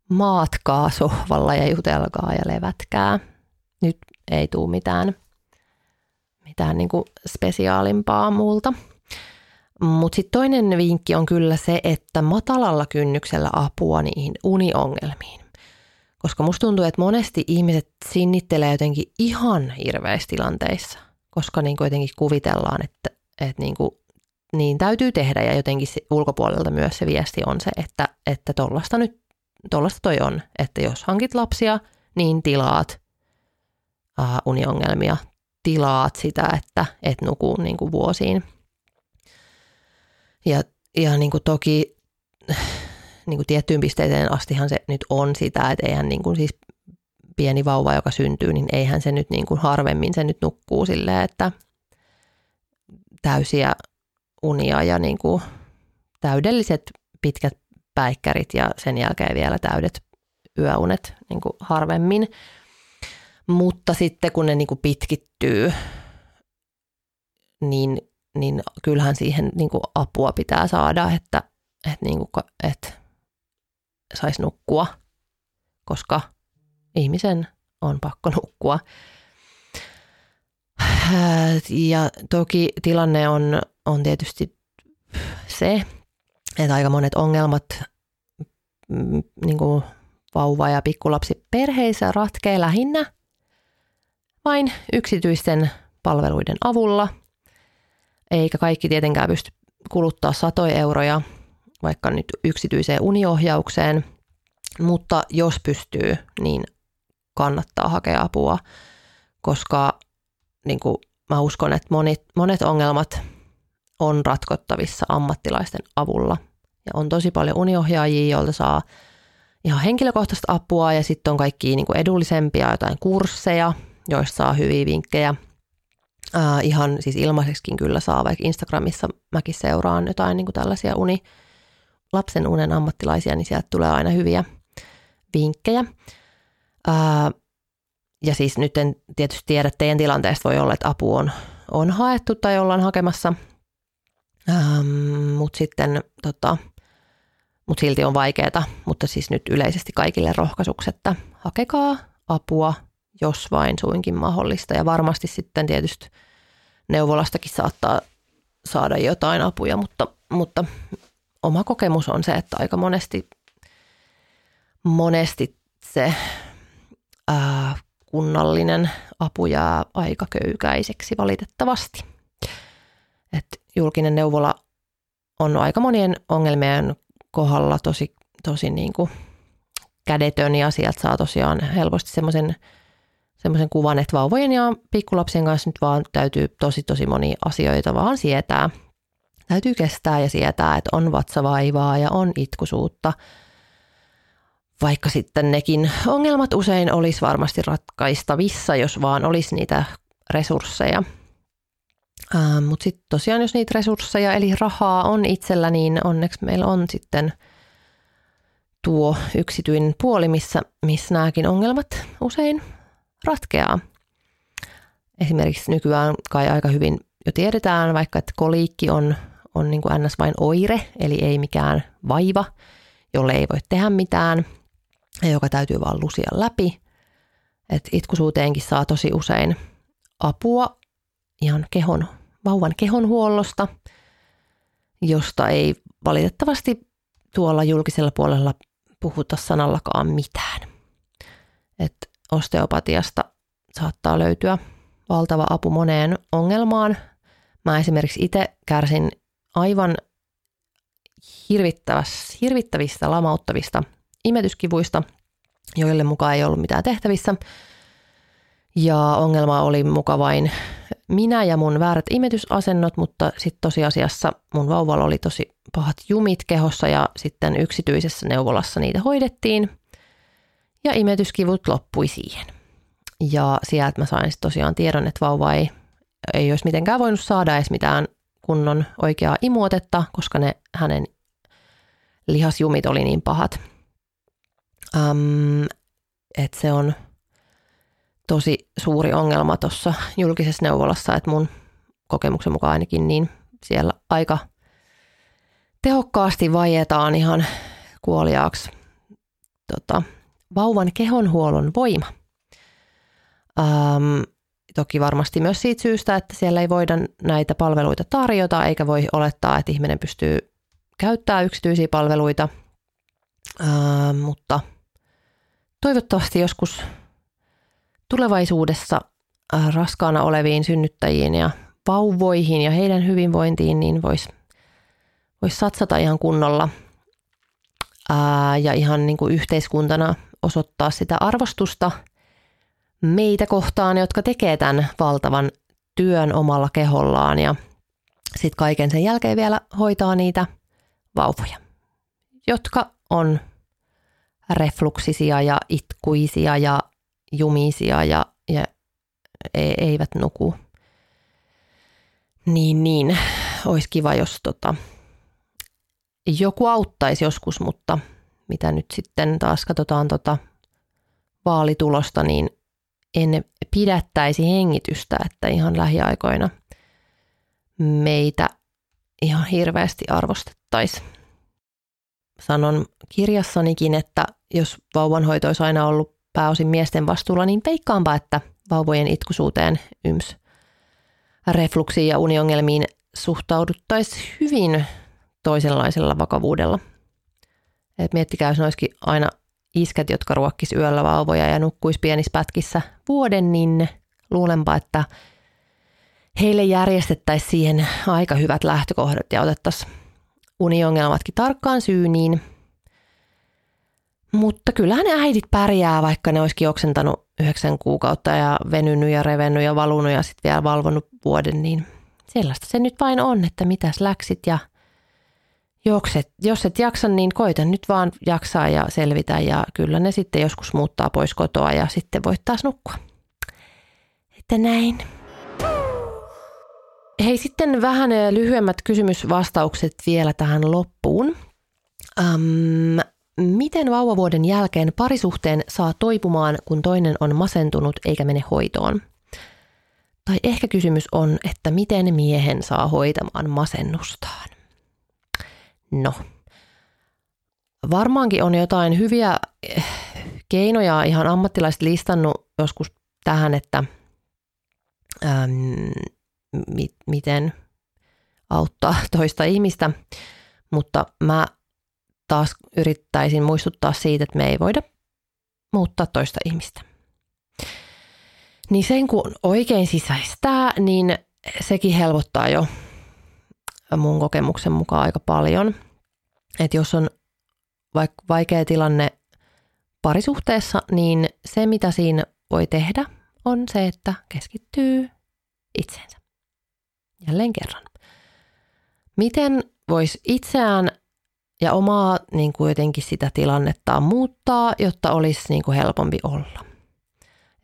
maatkaa sohvalla ja jutelkaa ja levätkää. Nyt ei tule mitään, mitään niin kuin spesiaalimpaa multa. Mutta sitten toinen vinkki on kyllä se, että matalalla kynnyksellä apua niihin uniongelmiin. Koska musta tuntuu, että monesti ihmiset sinnittelee jotenkin ihan hirveissä tilanteissa, koska niin jotenkin kuvitellaan, että, että niin, kuin, niin täytyy tehdä ja jotenkin ulkopuolelta myös se viesti on se, että, että nyt, tollasta toi on, että jos hankit lapsia, niin tilaat uh, uniongelmia, tilaat sitä, että et nukuu niin kuin vuosiin – ja, ja niin kuin toki niin kuin tiettyyn pisteeseen astihan se nyt on sitä, että eihän niin kuin siis pieni vauva, joka syntyy, niin eihän se nyt niin kuin harvemmin se nyt nukkuu silleen, että täysiä unia ja niin kuin täydelliset pitkät päikkärit ja sen jälkeen vielä täydet yöunet niin kuin harvemmin. Mutta sitten kun ne niin kuin pitkittyy, niin niin kyllähän siihen niin kuin apua pitää saada, että, että, niin kuin, että saisi nukkua, koska ihmisen on pakko nukkua. Ja toki tilanne on, on tietysti se, että aika monet ongelmat mm, niin kuin vauva- ja pikkulapsi perheissä ratkee lähinnä vain yksityisten palveluiden avulla – eikä kaikki tietenkään pysty kuluttaa satoja euroja vaikka nyt yksityiseen uniohjaukseen, mutta jos pystyy, niin kannattaa hakea apua, koska niin kuin mä uskon, että monet, monet ongelmat on ratkottavissa ammattilaisten avulla. Ja on tosi paljon uniohjaajia, joilta saa ihan henkilökohtaista apua ja sitten on kaikki niin kuin edullisempia jotain kursseja, joista saa hyviä vinkkejä – Äh, ihan siis ilmaiseksikin kyllä saa, vaikka Instagramissa mäkin seuraan jotain niin kuin tällaisia uni, lapsen unen ammattilaisia, niin sieltä tulee aina hyviä vinkkejä. Äh, ja siis nyt en tietysti tiedä, teidän tilanteesta voi olla, että apu on, on haettu tai ollaan hakemassa, ähm, mutta sitten tota, mut silti on vaikeaa, mutta siis nyt yleisesti kaikille rohkaisuksi, että hakekaa apua jos vain suinkin mahdollista. Ja varmasti sitten tietysti neuvolastakin saattaa saada jotain apuja, mutta, mutta oma kokemus on se, että aika monesti, monesti se ää, kunnallinen apu jää aika köykäiseksi valitettavasti. Et julkinen neuvola on aika monien ongelmien kohdalla tosi, tosi niin kuin kädetön ja sieltä saa tosiaan helposti semmoisen – semmoisen kuvan, että vauvojen ja pikkulapsien kanssa nyt vaan täytyy tosi tosi monia asioita vaan sietää. Täytyy kestää ja sietää, että on vatsavaivaa ja on itkusuutta. Vaikka sitten nekin ongelmat usein olisi varmasti ratkaistavissa, jos vaan olisi niitä resursseja. Ähm, Mutta sitten tosiaan, jos niitä resursseja eli rahaa on itsellä, niin onneksi meillä on sitten tuo yksityinen puoli, missä, missä nämäkin ongelmat usein ratkeaa. Esimerkiksi nykyään kai aika hyvin jo tiedetään, vaikka että koliikki on, on niin kuin ns. vain oire, eli ei mikään vaiva, jolle ei voi tehdä mitään ja joka täytyy vaan lusia läpi. Et itkusuuteenkin saa tosi usein apua ihan kehon, vauvan kehonhuollosta, josta ei valitettavasti tuolla julkisella puolella puhuta sanallakaan mitään. Et osteopatiasta saattaa löytyä valtava apu moneen ongelmaan. Mä esimerkiksi itse kärsin aivan hirvittävistä, lamauttavista imetyskivuista, joille mukaan ei ollut mitään tehtävissä. Ja ongelma oli muka vain minä ja mun väärät imetysasennot, mutta sitten tosiasiassa mun vauvalla oli tosi pahat jumit kehossa ja sitten yksityisessä neuvolassa niitä hoidettiin. Ja imetyskivut loppui siihen. Ja sieltä mä sain sitten tosiaan tiedon, että vauva ei, ei olisi mitenkään voinut saada edes mitään kunnon oikeaa imuotetta, koska ne hänen lihasjumit oli niin pahat. Um, että se on tosi suuri ongelma tuossa julkisessa neuvolassa, että mun kokemuksen mukaan ainakin niin siellä aika tehokkaasti vajetaan ihan kuoliaaksi tota, vauvan kehonhuollon voima. Um, toki varmasti myös siitä syystä, että siellä ei voida näitä palveluita tarjota, eikä voi olettaa, että ihminen pystyy käyttämään yksityisiä palveluita, uh, mutta toivottavasti joskus tulevaisuudessa uh, raskaana oleviin synnyttäjiin ja vauvoihin ja heidän hyvinvointiin, niin voisi vois satsata ihan kunnolla ja ihan niin kuin yhteiskuntana osoittaa sitä arvostusta – meitä kohtaan, jotka tekee tämän valtavan työn omalla kehollaan ja sitten kaiken sen jälkeen vielä hoitaa niitä vauvoja, jotka on refluksisia ja itkuisia ja jumisia ja, ja e, eivät nuku. Niin, niin. Olisi kiva, jos tota, joku auttaisi joskus, mutta mitä nyt sitten taas katsotaan tota vaalitulosta, niin en pidättäisi hengitystä, että ihan lähiaikoina meitä ihan hirveästi arvostettaisiin. Sanon kirjassanikin, että jos vauvanhoito olisi aina ollut pääosin miesten vastuulla, niin peikkaanpa, että vauvojen itkusuuteen, yms, refluksiin ja uniongelmiin suhtauduttaisiin hyvin toisenlaisella vakavuudella. Et miettikää, jos olisikin aina iskät, jotka ruokkis yöllä vauvoja ja nukkuisi pienissä pätkissä vuoden, niin luulenpa, että heille järjestettäisiin siihen aika hyvät lähtökohdat ja otettaisiin uniongelmatkin tarkkaan syyniin. Mutta kyllähän ne äidit pärjää, vaikka ne olisikin oksentanut yhdeksän kuukautta ja venynyt ja revennyt ja valunut ja sitten vielä valvonut vuoden, niin sellaista se nyt vain on, että mitäs läksit ja – Jokset, jos et jaksa, niin koita nyt vaan jaksaa ja selvitä ja kyllä ne sitten joskus muuttaa pois kotoa ja sitten voit taas nukkua. Että näin. Hei, sitten vähän lyhyemmät kysymysvastaukset vielä tähän loppuun. Um, miten vauvavuoden jälkeen parisuhteen saa toipumaan, kun toinen on masentunut eikä mene hoitoon? Tai ehkä kysymys on, että miten miehen saa hoitamaan masennustaan? No, varmaankin on jotain hyviä eh, keinoja ihan ammattilaiset listannut joskus tähän, että äm, mi- miten auttaa toista ihmistä, mutta mä taas yrittäisin muistuttaa siitä, että me ei voida muuttaa toista ihmistä. Niin sen kun oikein sisäistää, niin sekin helpottaa jo mun kokemuksen mukaan aika paljon. Että jos on vaikka vaikea tilanne parisuhteessa, niin se mitä siinä voi tehdä on se, että keskittyy itseensä. Jälleen kerran. Miten voisi itseään ja omaa niin kuin jotenkin sitä tilannettaan muuttaa, jotta olisi niin kuin helpompi olla.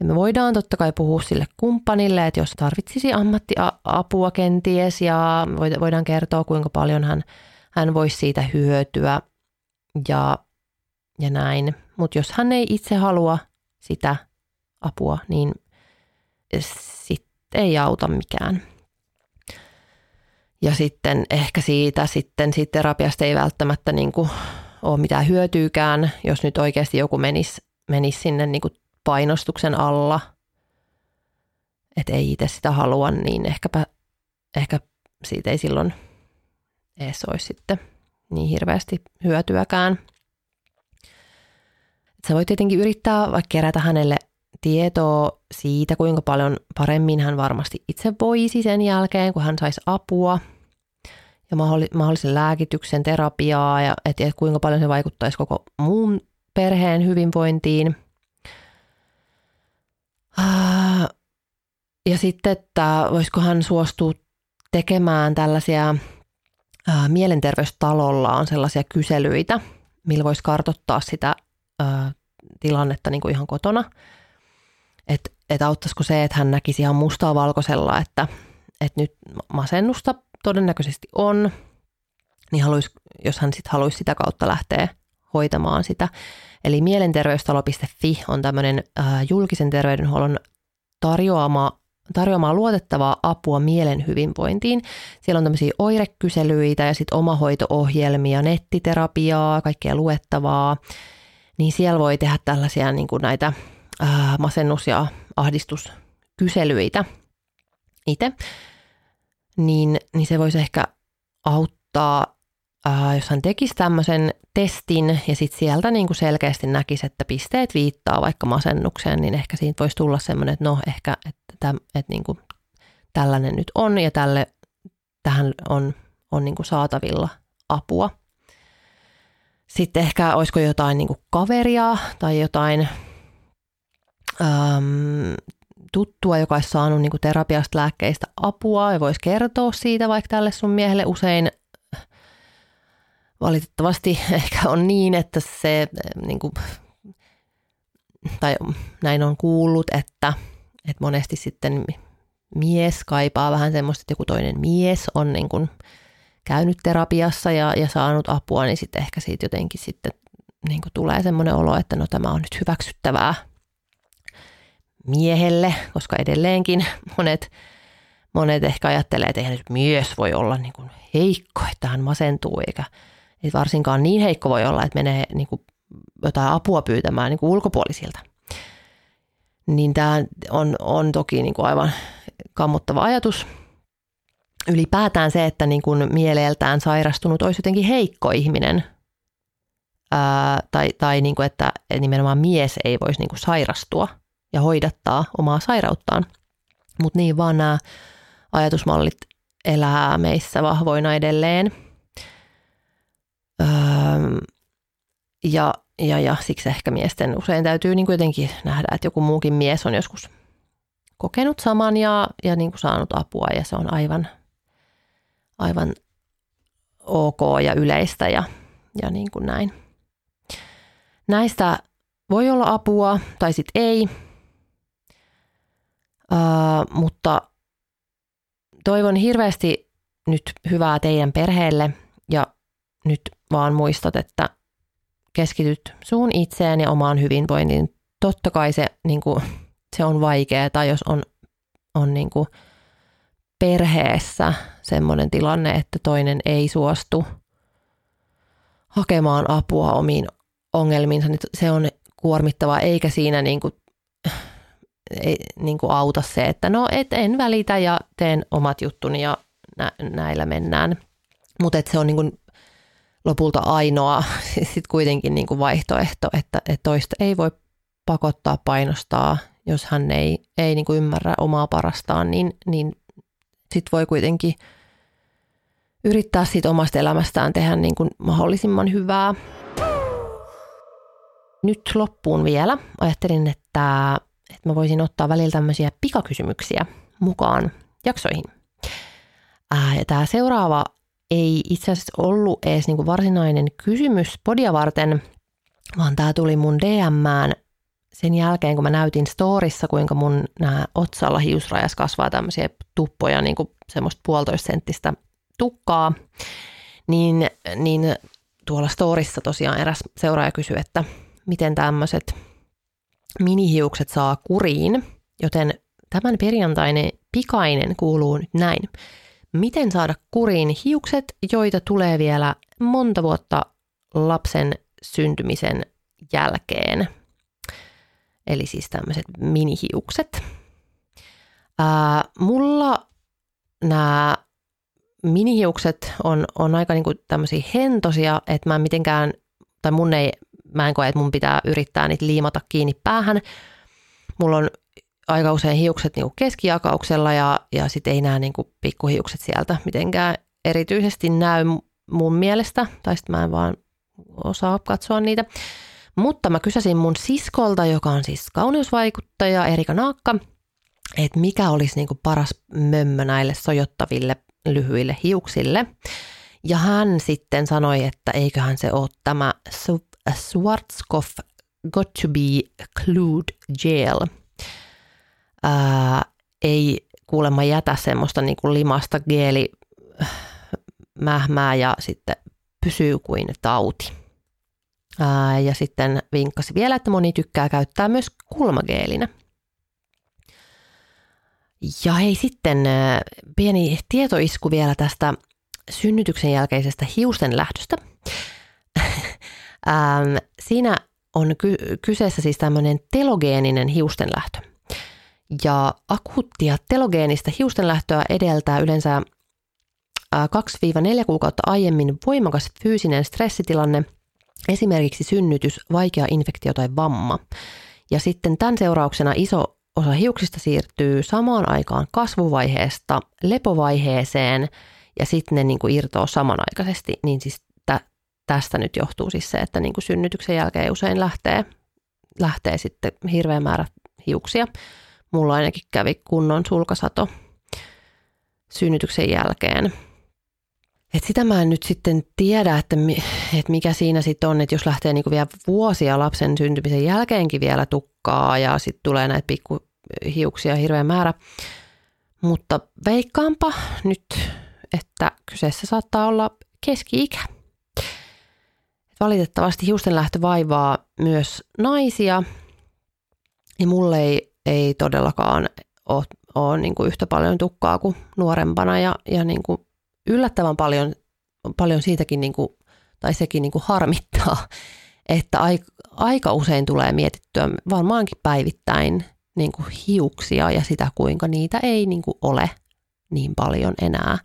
Ja me voidaan totta kai puhua sille kumppanille, että jos tarvitsisi ammattiapua kenties ja voidaan kertoa kuinka paljon hän, hän voisi siitä hyötyä ja, ja näin. Mutta jos hän ei itse halua sitä apua, niin sitten ei auta mikään. Ja sitten ehkä siitä sitten siitä terapiasta ei välttämättä niin kuin ole mitään hyötyykään, jos nyt oikeasti joku menisi, menisi sinne niin kuin painostuksen alla, että ei itse sitä halua, niin ehkäpä, ehkä siitä ei silloin edes olisi sitten niin hirveästi hyötyäkään. Sä voit tietenkin yrittää vaikka kerätä hänelle tietoa siitä, kuinka paljon paremmin hän varmasti itse voisi sen jälkeen, kun hän saisi apua. ja mahdollisen lääkityksen terapiaa ja että et kuinka paljon se vaikuttaisi koko muun perheen hyvinvointiin. Ja sitten, että voisiko hän suostua tekemään tällaisia mielenterveystalolla on sellaisia kyselyitä, millä voisi kartottaa sitä tilannetta niin kuin ihan kotona. Että et auttaisiko se, että hän näkisi ihan mustaa valkoisella, että, että nyt masennusta todennäköisesti on, niin haluaisi, jos hän sitten haluaisi sitä kautta lähteä hoitamaan sitä. Eli mielenterveystalo.fi on tämmöinen äh, julkisen terveydenhuollon tarjoama, tarjoamaa luotettavaa apua mielen hyvinvointiin. Siellä on tämmöisiä oirekyselyitä ja sitten omahoito-ohjelmia, nettiterapiaa, kaikkea luettavaa. Niin siellä voi tehdä tällaisia niin kuin näitä äh, masennus- ja ahdistuskyselyitä itse niin, niin se voisi ehkä auttaa, ää, jos hän tekisi tämmöisen testin ja sitten sieltä niin kuin selkeästi näkisi, että pisteet viittaa vaikka masennukseen, niin ehkä siitä voisi tulla semmoinen, että no ehkä, että, täm, että niin kuin tällainen nyt on ja tälle, tähän on, on niin kuin saatavilla apua. Sitten ehkä olisiko jotain niin kuin kaveria tai jotain äm, tuttua, joka olisi saanut niin kuin terapiasta lääkkeistä apua ja voisi kertoa siitä vaikka tälle sun miehelle usein valitettavasti ehkä on niin, että se niin kuin, tai näin on kuullut, että, että monesti sitten mies kaipaa vähän semmoista, että joku toinen mies on niin kuin käynyt terapiassa ja, ja saanut apua, niin sitten ehkä siitä jotenkin sitten niin kuin tulee semmoinen olo, että no tämä on nyt hyväksyttävää miehelle, koska edelleenkin monet, monet ehkä ajattelee, että eihän nyt mies voi olla niin kuin heikko, että hän masentuu, eikä että varsinkaan niin heikko voi olla, että menee niin kuin jotain apua pyytämään niin kuin ulkopuolisilta. Niin tämä on, on toki niin kuin aivan kammottava ajatus. Ylipäätään se, että niin kuin mieleeltään sairastunut olisi jotenkin heikko ihminen, ää, tai, tai niin kuin, että nimenomaan mies ei voisi niin kuin sairastua – ja hoidattaa omaa sairauttaan. Mutta niin vaan nämä ajatusmallit elää meissä vahvoina edelleen. Öö, ja, ja, ja siksi ehkä miesten usein täytyy niin jotenkin nähdä, että joku muukin mies on joskus kokenut saman ja, ja niin kuin saanut apua ja se on aivan, aivan ok ja yleistä ja, ja niin kuin näin. Näistä voi olla apua tai sitten ei. Uh, mutta toivon hirveästi nyt hyvää teidän perheelle ja nyt vaan muistat, että keskityt suun itseen ja omaan hyvinvointiin. Totta kai se, niin kuin, se on vaikeaa, tai jos on, on niin kuin perheessä semmoinen tilanne, että toinen ei suostu hakemaan apua omiin ongelmiinsa, niin se on kuormittavaa, eikä siinä niin kuin ei niin kuin auta se, että no et en välitä ja teen omat juttuni ja nä, näillä mennään. Mutta se on niin kuin lopulta ainoa sitten kuitenkin niin kuin vaihtoehto, että, että toista ei voi pakottaa, painostaa, jos hän ei, ei niin kuin ymmärrä omaa parastaan, niin, niin sitten voi kuitenkin yrittää siitä omasta elämästään tehdä niin kuin mahdollisimman hyvää. Nyt loppuun vielä. Ajattelin, että että mä voisin ottaa välillä tämmöisiä pikakysymyksiä mukaan jaksoihin. Ää, ja tämä seuraava ei itse asiassa ollut edes niinku varsinainen kysymys podia varten, vaan tämä tuli mun DMään sen jälkeen, kun mä näytin storissa, kuinka mun nämä otsalla hiusrajas kasvaa tämmöisiä tuppoja, niin kuin semmoista puolitoista senttistä tukkaa, niin, niin tuolla storissa tosiaan eräs seuraaja kysyi, että miten tämmöiset minihiukset saa kuriin, joten tämän perjantainen pikainen kuuluu nyt näin. Miten saada kuriin hiukset, joita tulee vielä monta vuotta lapsen syntymisen jälkeen? Eli siis tämmöiset minihiukset. Ää, mulla nämä minihiukset on, on aika niinku tämmöisiä hentosia, että mä en mitenkään, tai mun ei mä en koe, että mun pitää yrittää niitä liimata kiinni päähän. Mulla on aika usein hiukset niinku keskijakauksella ja, ja sitten ei nämä niinku pikkuhiukset sieltä mitenkään erityisesti näy mun mielestä, tai sitten mä en vaan osaa katsoa niitä. Mutta mä kysäsin mun siskolta, joka on siis kauneusvaikuttaja Erika Naakka, että mikä olisi niinku paras mömmö näille sojottaville lyhyille hiuksille. Ja hän sitten sanoi, että eiköhän se ole tämä Schwarzkopf Got to be Clued Gel. Ää, ei kuulemma jätä semmoista niin kuin limasta geeli mähmää ja sitten pysyy kuin tauti. Ää, ja sitten vinkkasi vielä, että moni tykkää käyttää myös kulmageelinä. Ja hei sitten pieni tietoisku vielä tästä synnytyksen jälkeisestä hiusten lähdöstä. siinä on ky- kyseessä siis tämmöinen telogeeninen hiustenlähtö. Ja akuuttia telogeenistä hiustenlähtöä edeltää yleensä 2-4 kuukautta aiemmin voimakas fyysinen stressitilanne, esimerkiksi synnytys, vaikea infektio tai vamma. Ja sitten tämän seurauksena iso osa hiuksista siirtyy samaan aikaan kasvuvaiheesta lepovaiheeseen ja sitten ne niin kuin irtoaa samanaikaisesti, niin siis tä, tästä nyt johtuu siis se, että niin kuin synnytyksen jälkeen usein lähtee, lähtee sitten hirveä määrä hiuksia. Mulla ainakin kävi kunnon sulkasato synnytyksen jälkeen. Et sitä mä en nyt sitten tiedä, että, että mikä siinä sitten on, että jos lähtee niinku vielä vuosia lapsen syntymisen jälkeenkin vielä tukkaa ja sitten tulee näitä pikkuhiuksia hirveä määrä. Mutta veikkaanpa nyt, että kyseessä saattaa olla keski-ikä. Valitettavasti hiustenlähtö vaivaa myös naisia ja mulle ei, ei todellakaan ole, ole niin kuin yhtä paljon tukkaa kuin nuorempana ja, ja niin kuin yllättävän paljon, paljon siitäkin, niin kuin, tai sekin niin kuin harmittaa, että aika, usein tulee mietittyä varmaankin päivittäin niin kuin hiuksia ja sitä, kuinka niitä ei niin kuin ole niin paljon enää.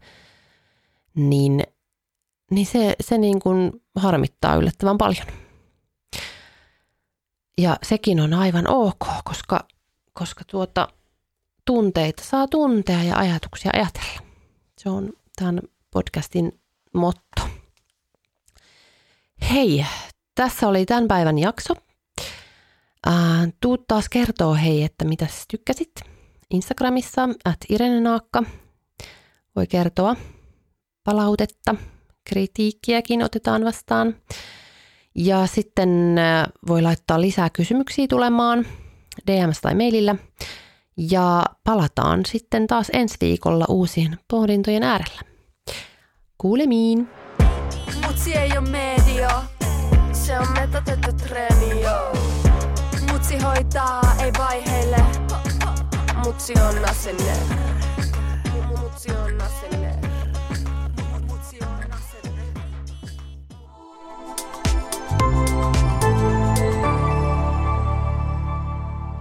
Niin, niin se, se niin kuin harmittaa yllättävän paljon. Ja sekin on aivan ok, koska, koska tuota, tunteita saa tuntea ja ajatuksia ajatella. Se on tämän podcastin motto. Hei, tässä oli tämän päivän jakso. Äh, tuu taas kertoo hei, että mitä tykkäsit. Instagramissa at Irene Naakka voi kertoa palautetta, kritiikkiäkin otetaan vastaan. Ja sitten voi laittaa lisää kysymyksiä tulemaan DMS tai mailillä. Ja palataan sitten taas ensi viikolla uusien pohdintojen äärellä. Kuulemiin! Mutsi ei oo media, se on metotettu treeni, Mutsi hoitaa, ei vaiheille, mutsi on asenne. Mutsi on asenne.